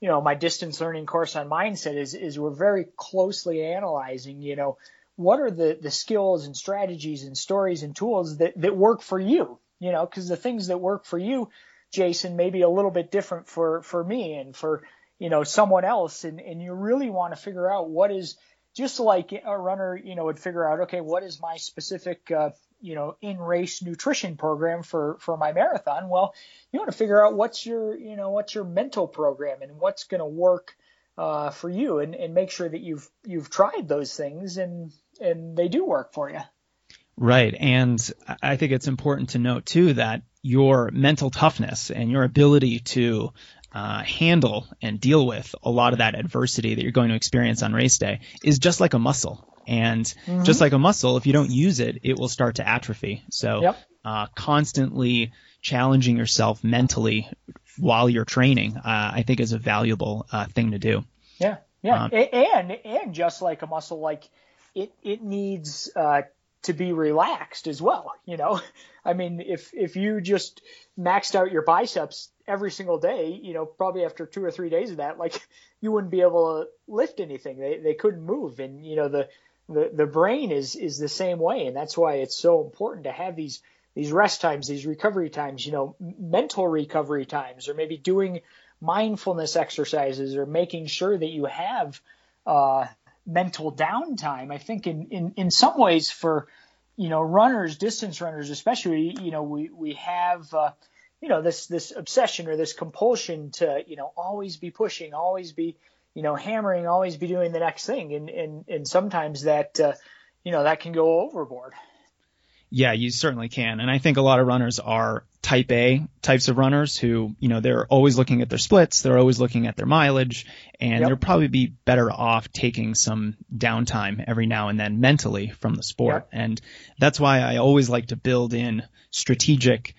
you know, my distance learning course on mindset is, is we're very closely analyzing, you know, what are the, the skills and strategies and stories and tools that, that work for you, you know, cause the things that work for you, Jason, may be a little bit different for, for me and for, you know, someone else. And, and you really want to figure out what is just like a runner, you know, would figure out, okay, what is my specific, uh, you know, in race nutrition program for, for my marathon. Well, you want to figure out what's your, you know, what's your mental program and what's going to work, uh, for you and, and make sure that you've, you've tried those things and, and they do work for you. Right. And I think it's important to note too that your mental toughness and your ability to uh, handle and deal with a lot of that adversity that you're going to experience on race day is just like a muscle And mm-hmm. just like a muscle, if you don't use it, it will start to atrophy. So, yep. uh, constantly challenging yourself mentally while you're training, uh, I think is a valuable uh, thing to do. Yeah. Yeah. Um, and, and just like a muscle, like it, it needs, uh, to be relaxed as well. You know, I mean, if, if you just maxed out your biceps every single day, you know, probably after two or three days of that, like you wouldn't be able to lift anything. They, they couldn't move. And, you know, the, the, the brain is, is the same way. And that's why it's so important to have these, these rest times, these recovery times, you know, mental recovery times, or maybe doing mindfulness exercises or making sure that you have, uh, mental downtime. I think in, in, in some ways for, you know, runners, distance runners, especially, you know, we, we have, uh, you know, this, this obsession or this compulsion to, you know, always be pushing, always be, you know, hammering, always be doing the next thing. And, and, and sometimes that, uh, you know, that can go overboard. Yeah, you certainly can. And I think a lot of runners are type A types of runners who, you know, they're always looking at their splits, they're always looking at their mileage, and yep. they'll probably be better off taking some downtime every now and then mentally from the sport. Yep. And that's why I always like to build in strategic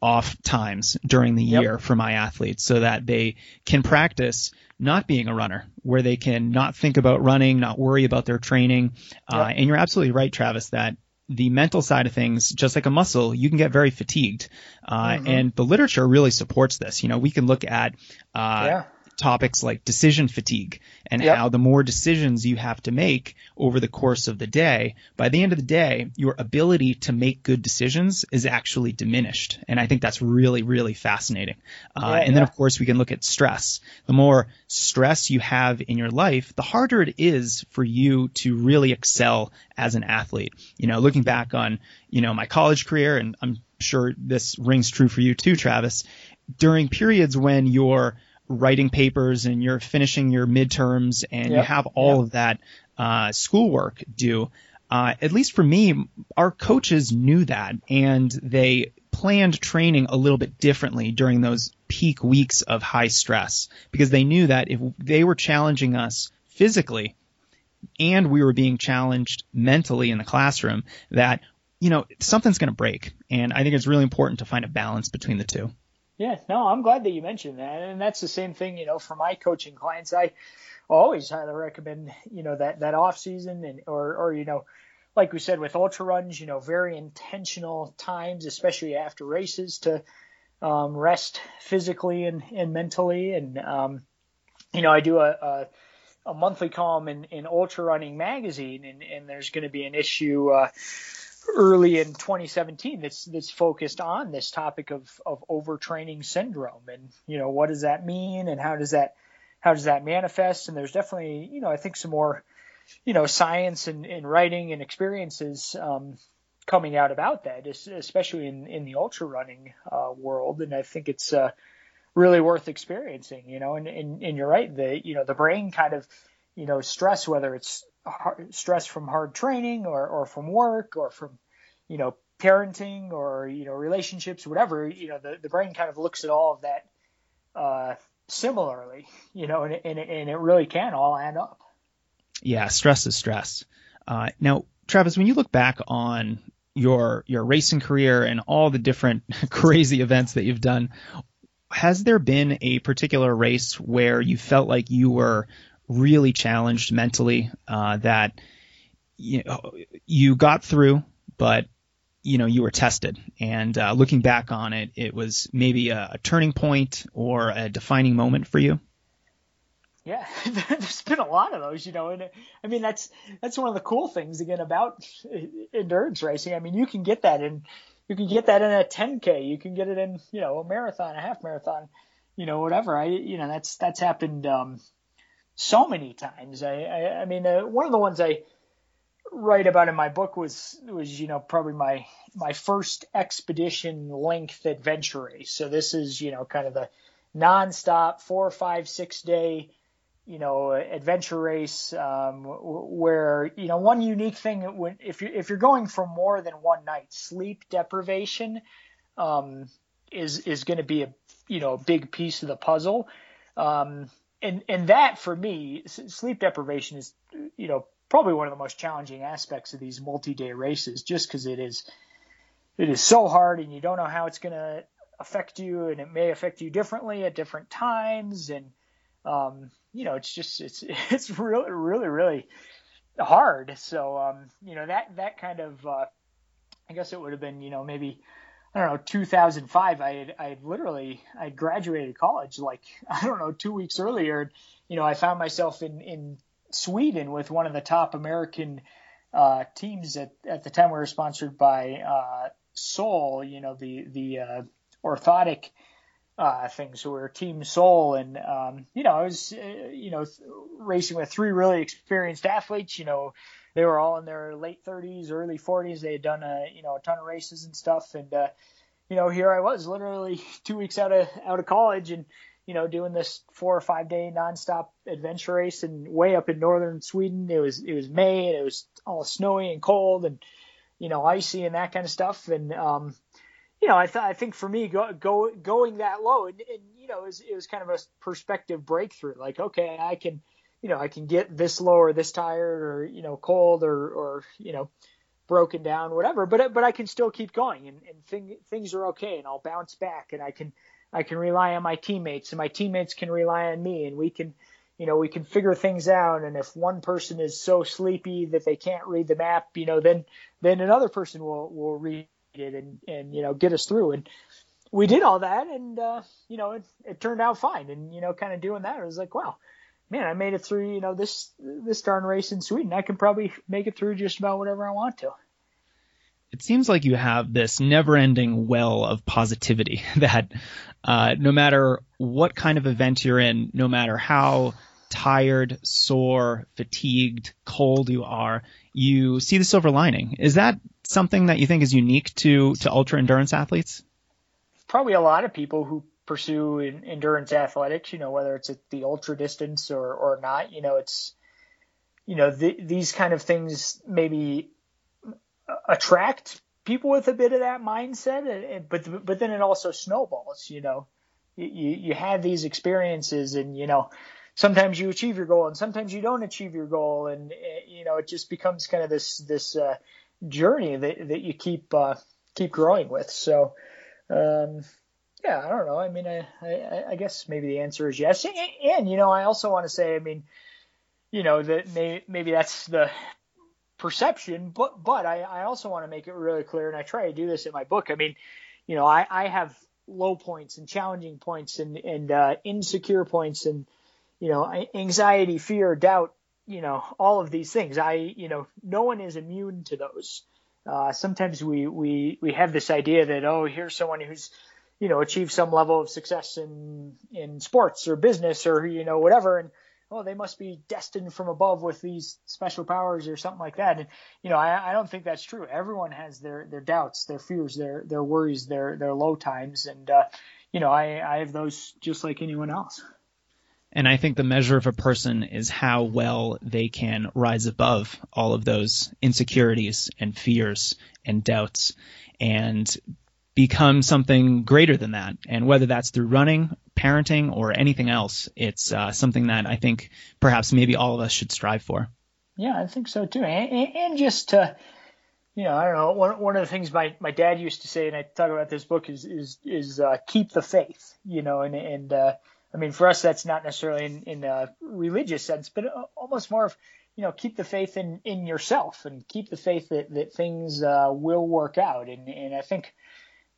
off times during the year yep. for my athletes so that they can practice not being a runner, where they can not think about running, not worry about their training. Uh, and you're absolutely right, Travis, that the mental side of things, just like a muscle, you can get very fatigued. Uh, mm-hmm. and the literature really supports this. You know, we can look at, uh, yeah topics like decision fatigue and yep. how the more decisions you have to make over the course of the day, by the end of the day, your ability to make good decisions is actually diminished. And I think that's really, really fascinating. Uh, yeah, and yeah. then of course we can look at stress. The more stress you have in your life, the harder it is for you to really excel as an athlete. You know, looking back on, you know, my college career, and I'm sure this rings true for you too, Travis, during periods when you're writing papers and you're finishing your midterms and yep. you have all yep. of that uh, schoolwork due. Uh, at least for me, our coaches knew that and they planned training a little bit differently during those peak weeks of high stress because they knew that if they were challenging us physically and we were being challenged mentally in the classroom, that, you know, something's going to break. And I think it's really important to find a balance between the two. Yeah, no, I'm glad that you mentioned that. And that's the same thing, you know, for my coaching clients. I always highly recommend, you know, that, that off season and, or, or, you know, like we said with ultra runs, you know, very intentional times, especially after races to, um, rest physically and, and mentally. And, um, you know, I do a, a, a monthly column in, in ultra running magazine and, and there's going to be an issue, uh, early in 2017 that's that's focused on this topic of of overtraining syndrome and you know what does that mean and how does that how does that manifest? And there's definitely you know I think some more you know science and, and writing and experiences um, coming out about that especially in in the ultra running uh, world. And I think it's uh, really worth experiencing you know and, and and you're right the you know the brain kind of you know stress whether it's hard, stress from hard training or, or from work or from, you know, parenting or, you know, relationships, whatever, you know, the, the brain kind of looks at all of that, uh, similarly, you know, and, and, and it really can all add up. Yeah. Stress is stress. Uh, now, Travis, when you look back on your, your racing career and all the different crazy events that you've done, has there been a particular race where you felt like you were really challenged mentally uh, that you know, you got through, but you know you were tested. And uh, looking back on it, it was maybe a, a turning point or a defining moment for you. Yeah, there's been a lot of those, you know, and I mean that's that's one of the cool things again about endurance racing. I mean, you can get that in you can get that in a 10k, you can get it in you know a marathon, a half marathon, you know whatever. I you know that's that's happened um, so many times. I, I, I mean, uh, one of the ones I write about in my book was was you know probably my my first expedition length adventure race. So this is you know kind of the nonstop four, five, six day you know adventure race um, where you know one unique thing when if you if you're going for more than one night, sleep deprivation um, is is going to be a you know a big piece of the puzzle. Um, and and that for me, sleep deprivation is you know probably one of the most challenging aspects of these multi-day races, just because it is it is so hard and you don't know how it's going to affect you, and it may affect you differently at different times, and um, you know, it's just it's it's really really really hard. So um, you know that that kind of uh, I guess it would have been you know maybe I don't know 2005. I had I had literally I graduated college like I don't know two weeks earlier. You know I found myself in in Sweden with one of the top American uh, teams at at the time we were sponsored by uh, Sol. You know the the uh, orthotic uh, things. So we are Team Sol, and um, you know, I was uh, you know racing with three really experienced athletes. You know, they were all in their late 30s, early 40s. They had done a you know a ton of races and stuff, and uh, you know, here I was, literally two weeks out of out of college, and you know, doing this four or five day nonstop adventure race, and way up in northern Sweden. It was it was May, and it was all snowy and cold, and you know, icy and that kind of stuff, and um, you know, I, th- I think for me, go, go, going that low, and, and you know, it was, it was kind of a perspective breakthrough. Like, okay, I can, you know, I can get this low or this tired or you know, cold or or you know, broken down, whatever. But but I can still keep going, and, and thing, things are okay, and I'll bounce back, and I can I can rely on my teammates, and my teammates can rely on me, and we can. You know, we can figure things out, and if one person is so sleepy that they can't read the map, you know, then then another person will will read it and and you know get us through and we did all that and uh, you know it, it turned out fine and you know kind of doing that I was like wow man I made it through you know this this darn race in Sweden I can probably make it through just about whatever I want to it seems like you have this never-ending well of positivity that uh, no matter what kind of event you're in, no matter how tired, sore, fatigued, cold you are, you see the silver lining. Is that something that you think is unique to to ultra endurance athletes? Probably a lot of people who pursue endurance athletics, you know, whether it's at the ultra distance or or not, you know, it's you know, the, these kind of things maybe attract people with a bit of that mindset, and but but then it also snowballs, you know. You you have these experiences and you know, sometimes you achieve your goal and sometimes you don't achieve your goal and you know, it just becomes kind of this this uh, journey that that you keep uh, keep growing with. So, um, yeah, I don't know. I mean, I, I, I guess maybe the answer is yes. And, and you know, I also want to say, I mean, you know, that may, maybe that's the perception, but but I, I also want to make it really clear, and I try to do this in my book. I mean, you know, I, I have low points and challenging points and and uh, insecure points and you know anxiety, fear, doubt, you know, all of these things. I, you know, no one is immune to those. Uh, sometimes we, we, we have this idea that, oh, here's someone who's, you know, achieve some level of success in, in sports or business or, you know, whatever. And, oh, they must be destined from above with these special powers or something like that. And, you know, I, I don't think that's true. Everyone has their, their doubts, their fears, their, their worries, their, their low times. And, uh, you know, I, I have those just like anyone else. And I think the measure of a person is how well they can rise above all of those insecurities and fears and doubts and become something greater than that. And whether that's through running, parenting, or anything else, it's uh, something that I think perhaps maybe all of us should strive for. Yeah, I think so too. And, and just to, you know, I don't know. One one of the things my, my dad used to say, and I talk about this book, is is is uh, keep the faith. You know, and and uh, I mean, for us, that's not necessarily in, in a religious sense, but almost more of, you know, keep the faith in, in yourself and keep the faith that, that things uh, will work out. And, and I think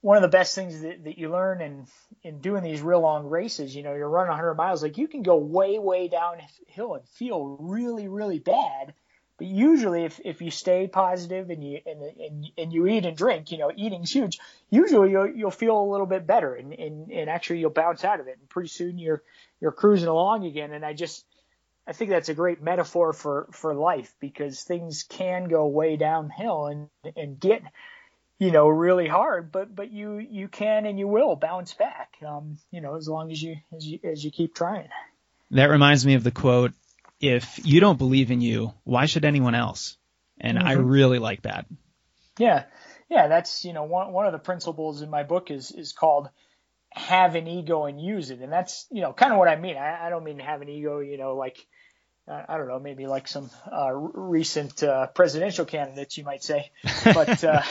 one of the best things that, that you learn in, in doing these real long races, you know, you're running 100 miles, like you can go way, way downhill and feel really, really bad but usually, if, if you stay positive and you and, and and you eat and drink, you know, eating's huge. Usually, you'll you'll feel a little bit better, and, and and actually you'll bounce out of it, and pretty soon you're you're cruising along again. And I just I think that's a great metaphor for for life because things can go way downhill and and get you know really hard, but but you you can and you will bounce back. Um, you know, as long as you as you as you keep trying. That reminds me of the quote if you don't believe in you, why should anyone else? And mm-hmm. I really like that. Yeah. Yeah, that's, you know, one one of the principles in my book is is called have an ego and use it. And that's, you know, kind of what I mean. I, I don't mean have an ego, you know, like I don't know, maybe like some uh, recent uh, presidential candidates, you might say. But uh,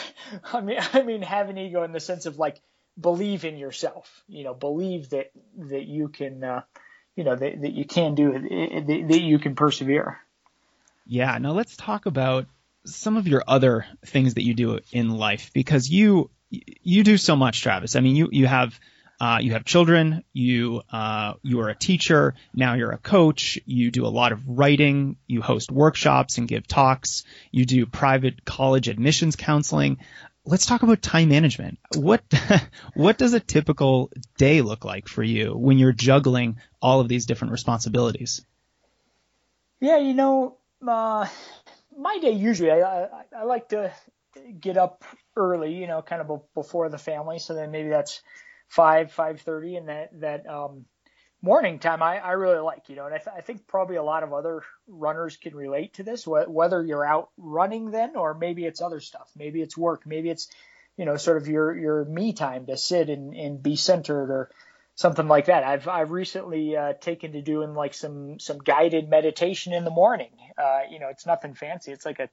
I mean, I mean, have an ego in the sense of like believe in yourself. You know, believe that that you can, uh, you know, that, that you can do it, that, that you can persevere. Yeah. Now let's talk about some of your other things that you do in life because you you do so much, Travis. I mean, you you have uh, you have children, you uh, you are a teacher, now you're a coach, you do a lot of writing, you host workshops and give talks, you do private college admissions counseling. Let's talk about time management. What what does a typical day look like for you when you're juggling all of these different responsibilities? Yeah, you know, uh, my day usually I, I, I like to get up early, you know, kind of before the family. So then maybe that's five, five thirty, and that that um, morning time I, I really like, you know, and I, th- I think probably a lot of other runners can relate to this, wh- whether you're out running then or maybe it's other stuff, maybe it's work, maybe it's you know sort of your your me time to sit and, and be centered or something like that. I've I've recently uh, taken to doing like some some guided meditation in the morning. Uh, you know, it's nothing fancy. It's like a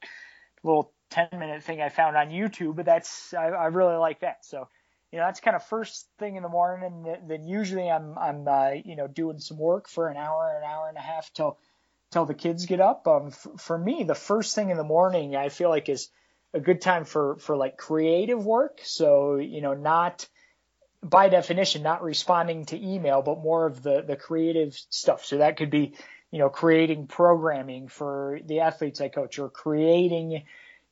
little 10 minute thing I found on YouTube, but that's I, I really like that. So you know, that's kind of first thing in the morning. And then usually I'm, I'm, uh, you know, doing some work for an hour, an hour and a half till, till the kids get up. Um, f- for me, the first thing in the morning, I feel like is a good time for, for like creative work. So, you know, not by definition, not responding to email, but more of the, the creative stuff. So that could be, you know, creating programming for the athletes I coach or creating,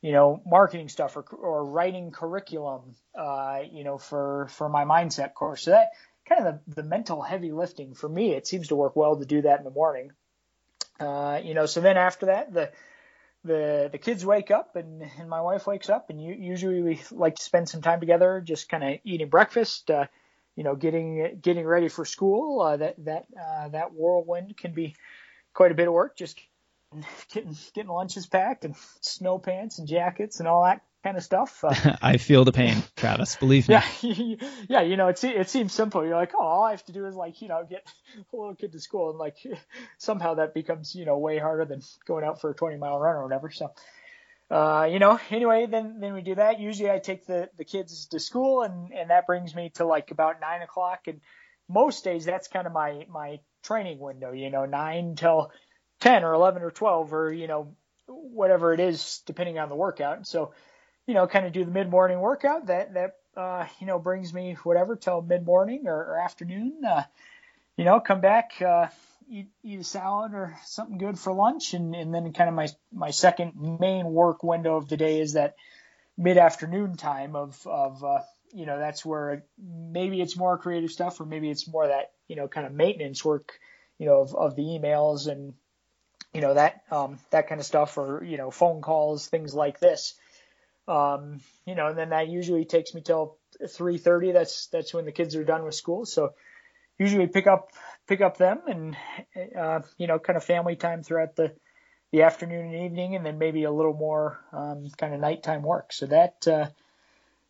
you know, marketing stuff or, or writing curriculum, uh, you know, for, for my mindset course. So that kind of the, the mental heavy lifting for me, it seems to work well to do that in the morning. Uh, you know, so then after that, the, the, the kids wake up and, and my wife wakes up and you, usually we like to spend some time together, just kind of eating breakfast, uh, you know, getting, getting ready for school. Uh, that, that, uh, that whirlwind can be quite a bit of work, just getting getting lunches packed and snow pants and jackets and all that kind of stuff. Uh, I feel the pain, Travis. Believe me. Yeah, yeah. You know, it it seems simple. You're like, oh, all I have to do is like, you know, get a little kid to school, and like somehow that becomes you know way harder than going out for a 20 mile run or whatever. So. Uh, you know, anyway, then then we do that. Usually, I take the the kids to school, and and that brings me to like about nine o'clock. And most days, that's kind of my my training window. You know, nine till 10 or 11 or 12 or, you know, whatever it is, depending on the workout. So, you know, kind of do the mid morning workout that, that, uh, you know, brings me whatever till mid morning or, or, afternoon. Uh, you know, come back, uh, eat, eat a salad or something good for lunch. And, and then kind of my, my second main work window of the day is that mid afternoon time of, of, uh, you know, that's where maybe it's more creative stuff or maybe it's more that, you know, kind of maintenance work, you know, of, of the emails and, you know that um, that kind of stuff, or you know phone calls, things like this. Um, you know, and then that usually takes me till 3:30. That's that's when the kids are done with school. So usually pick up pick up them and uh, you know kind of family time throughout the the afternoon and evening, and then maybe a little more um, kind of nighttime work. So that uh,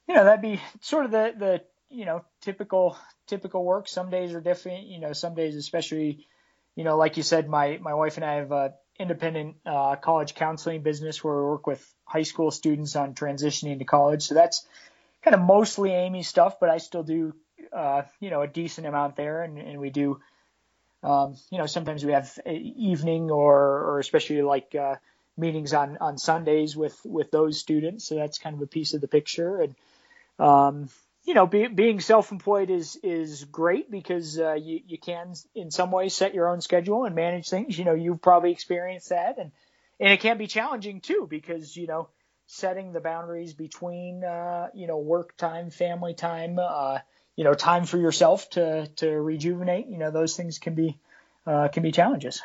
you know that'd be sort of the the you know typical typical work. Some days are different. You know, some days especially you know, like you said, my, my wife and I have a independent uh, college counseling business where we work with high school students on transitioning to college. So that's kind of mostly Amy stuff, but I still do, uh, you know, a decent amount there. And, and we do, um, you know, sometimes we have evening or, or especially like, uh, meetings on, on Sundays with, with those students. So that's kind of a piece of the picture. And, um, you know, be, being self-employed is is great because uh, you you can in some ways set your own schedule and manage things. You know, you've probably experienced that, and and it can be challenging too because you know setting the boundaries between uh, you know work time, family time, uh, you know, time for yourself to to rejuvenate. You know, those things can be uh, can be challenges.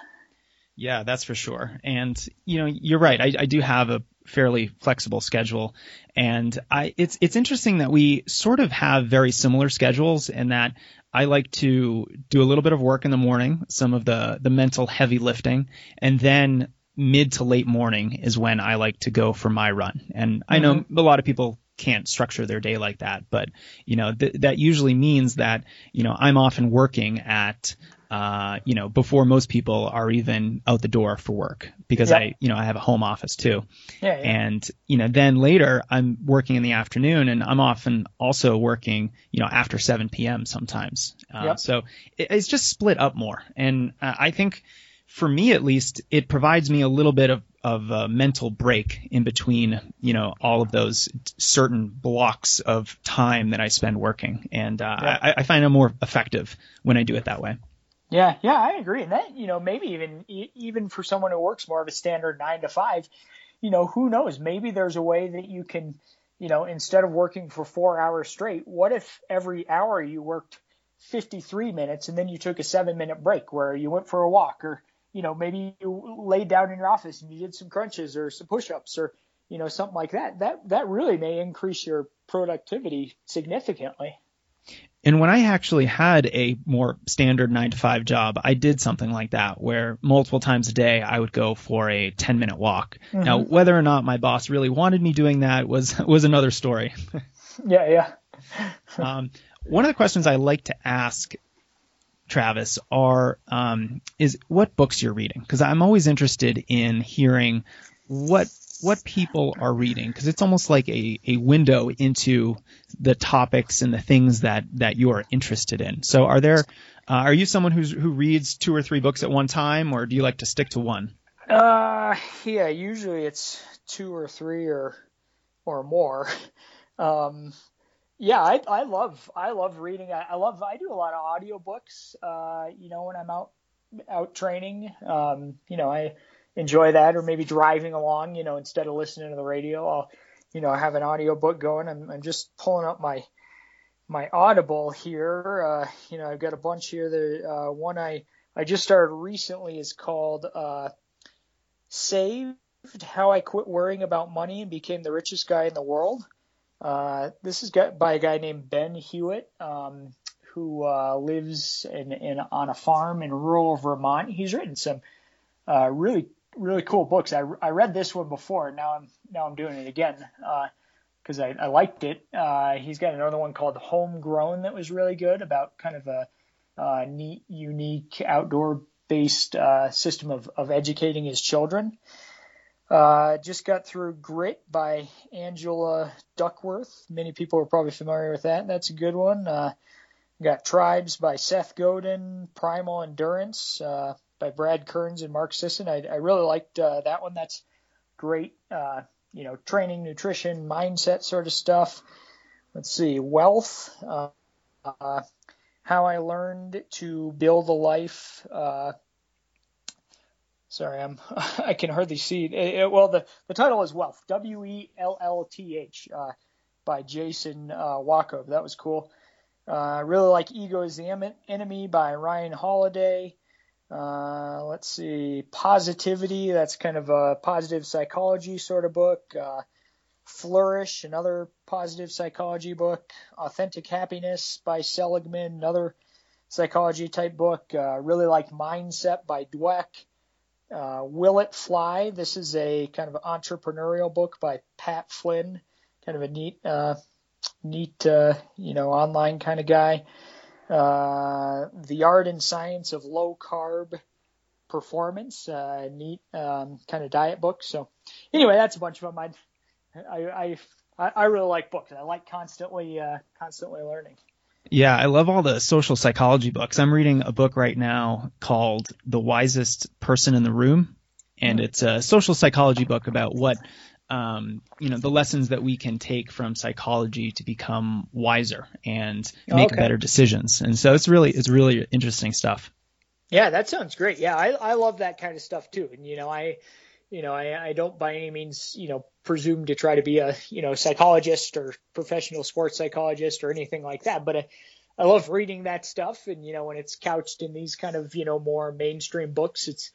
Yeah, that's for sure. And you know, you're right. I, I do have a fairly flexible schedule. And I, it's, it's interesting that we sort of have very similar schedules in that I like to do a little bit of work in the morning, some of the, the mental heavy lifting, and then mid to late morning is when I like to go for my run. And I know mm-hmm. a lot of people can't structure their day like that, but you know, th- that usually means that, you know, I'm often working at uh, you know, before most people are even out the door for work because. I, you know, I have a home office too. Yeah, yeah. And, you know, then later I'm working in the afternoon and I'm often also working, you know, after 7 p.m. sometimes. Uh, Yep. So it, it's just split up more. And uh, I think for me at least, it provides me a little bit of, of a mental break in between, you know, all of those certain blocks of time that I spend working. And uh, Yeah. I, I find I'm more effective when I do it that way. Yeah, yeah, I agree. And that, you know, maybe even even for someone who works more of a standard nine to five, you know, who knows? Maybe there's a way that you can, you know, instead of working for four hours straight, what if every hour you worked 53 minutes and then you took a seven minute break where you went for a walk or, you know, maybe you laid down in your office and you did some crunches or some push ups or, you know, something like that. That, that really may increase your productivity significantly. And when I actually had a more standard nine to five job, I did something like that where multiple times a day I would go for a 10 minute walk. Now, whether or not my boss really wanted me doing that was, was another story. Yeah, yeah. um, one of the questions I like to ask Travis are, um, is what books you're reading? Cause I'm always interested in hearing what, what people are reading because it's almost like a, a window into the topics and the things that, that you're interested in. So are there, uh, are you someone who's, who reads two or three books at one time or do you like to stick to one? Uh, yeah, usually it's two or three or or more. Um, yeah, I I love I love reading. I, I love I do a lot of audiobooks. Uh, you know, when I'm out out training, um, you know, I enjoy that. Or maybe driving along, you know, instead of listening to the radio, I'll you know have an audio book going. I'm I'm just pulling up my my Audible here. Uh, you know, I've got a bunch here. The uh, one I I just started recently is called uh, Saved: How I Quit Worrying About Money and Became the Richest Guy in the World. Uh, this is got by a guy named Ben Hewitt, um, who uh, lives in, in on a farm in rural Vermont. He's written some uh, really really cool books. I, I read this one before. Now I'm now I'm doing it again because I, I liked it. Uh, he's got another one called Homegrown that was really good about kind of a uh, neat, unique, outdoor based uh, system of, of educating his children. Uh, just got through Grit by Angela Duckworth. Many people are probably familiar with that. That's a good one. Uh, got Tribes by Seth Godin, Primal Endurance uh, by Brad Kearns and Mark Sisson. I, I really liked uh, that one. That's great. Uh, you know, training, nutrition, mindset sort of stuff. Let's see, Wealth. Uh, uh, how I learned to build a life. Uh, sorry, I'm I can hardly see. It, it- well, the the title is Wealth. W E L L T H uh, by Jason uh, Wachob. That was cool. Uh, really like Ego is the Enemy by Ryan Holiday. Uh, let's see, Positivity. That's kind of a positive psychology sort of book. Uh, Flourish, another positive psychology book. Authentic Happiness by Seligman, another psychology type book. Uh, really like Mindset by Dweck. Uh, Will It Fly? This is a kind of entrepreneurial book by Pat Flynn. Kind of a neat, uh, neat, uh, you know, online kind of guy. Uh, the Art and Science of Low Carb Performance. Uh, neat, um, kind of diet book. So anyway, that's a bunch of them. I, I, I, I really like books. I like constantly, uh, constantly learning. Yeah, I love all the social psychology books. I'm reading a book right now called The Wisest Person in the Room, and it's a social psychology book about what um, you know the lessons that we can take from psychology to become wiser and make Okay. better decisions. And so it's really it's really interesting stuff. Yeah, that sounds great. Yeah, I, I love that kind of stuff too. And you know, I, you know, I, I don't by any means, you know, presume to try to be a, you know, psychologist or professional sports psychologist or anything like that. But I, I love reading that stuff. And you know, when it's couched in these kind of, you know, more mainstream books, it's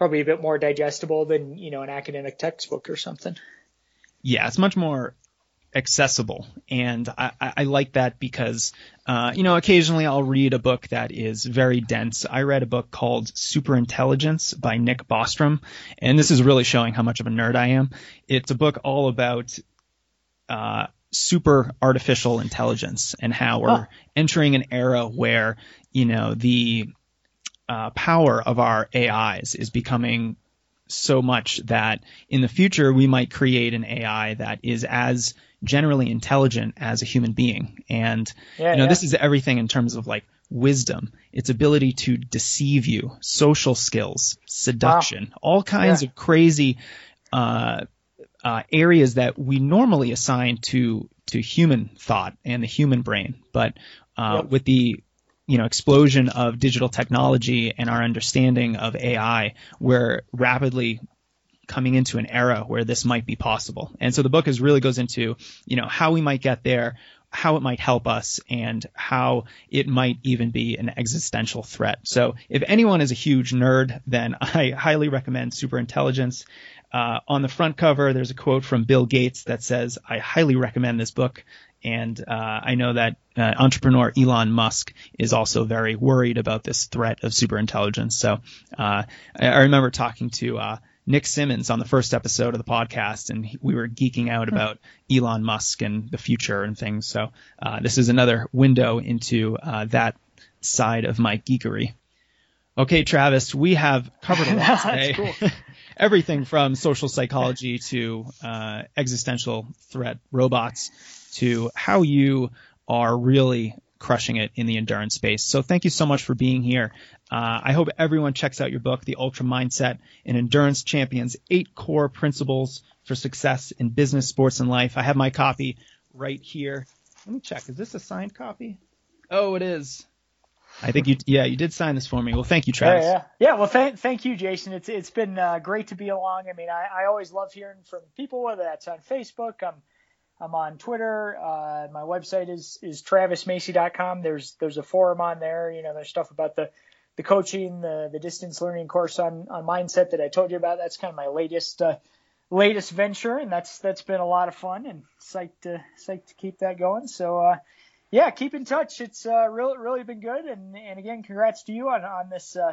probably a bit more digestible than, you know, an academic textbook or something. yeah, it's much more accessible, and I, I I like that because uh, you know occasionally I'll read a book that is very dense. I read a book called Superintelligence by Nick Bostrom, and this is really showing how much of a nerd I am. It's a book all about uh, super artificial intelligence and how we're Huh. entering an era where you know the uh, power of our AIs is becoming so much that in the future we might create an AI that is as generally intelligent as a human being. And Yeah, you know, yeah. this is everything in terms of like wisdom, its ability to deceive you, social skills, seduction, all kinds Yeah. of crazy uh, uh, areas that we normally assign to to human thought and the human brain. But uh, Yep. with the you know explosion of digital technology and our understanding of AI, we're rapidly coming into an era where this might be possible. And so the book is really goes into, you know, how we might get there, how it might help us, and how it might even be an existential threat. So if anyone is a huge nerd, then I highly recommend Superintelligence. Uh, on the front cover, there's a quote from Bill Gates that says, I highly recommend this book. And uh, I know that uh, entrepreneur Elon Musk is also very worried about this threat of superintelligence. So uh, I, remember talking to uh, Nick Symmonds on the first episode of the podcast, and he- we were geeking out about Elon Musk and the future and things. So uh, this is another window into uh, that side of my geekery. Okay, Travis, we have covered a lot That's today. cool. Everything from social psychology to uh, existential threat robots to how you are really crushing it in the endurance space. So thank you so much for being here. Uh, I hope everyone checks out your book, The Ultra Mindset, an endurance champion's eight core principles for success in business, sports, and life. I have my copy right here. Let me check. Is this a signed copy? Oh, it is. I think you, yeah, you did sign this for me. Well, thank you, Yeah, Travis. yeah, yeah. Well, thank thank you, Jason. It's it's been uh, great to be along. I mean, I, I always love hearing from people, whether that's on Facebook, I'm I'm on Twitter. Uh, my website is is travismacy.com. There's there's a forum on there. You know, there's stuff about the the coaching, the the distance learning course on on mindset that I told you about. That's kind of my latest uh, latest venture, and that's that's been a lot of fun and psyched to psyched to keep that going. So. uh yeah, keep in touch. It's uh, really really been good, and and again, congrats to you on on this uh,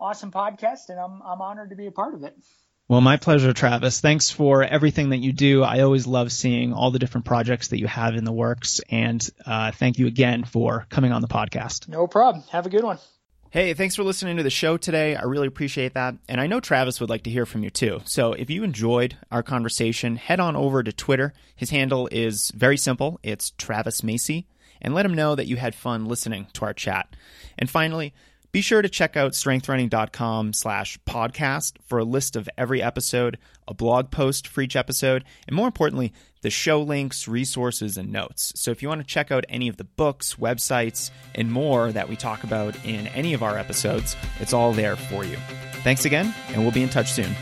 awesome podcast, and I'm I'm honored to be a part of it. Well, my pleasure, Travis. Thanks for everything that you do. I always love seeing all the different projects that you have in the works. And uh, thank you again for coming on the podcast. No problem. Have a good one. Hey, thanks for listening to the show today. I really appreciate that. And I know Travis would like to hear from you too. So if you enjoyed our conversation, head on over to Twitter. His handle is very simple it's Travis Macy. And let him know that you had fun listening to our chat. And finally, be sure to check out strengthrunning.com slash podcast for a list of every episode, a blog post for each episode, and more importantly, the show links, resources, and notes. So if you want to check out any of the books, websites, and more that we talk about in any of our episodes, it's all there for you. Thanks again, and we'll be in touch soon.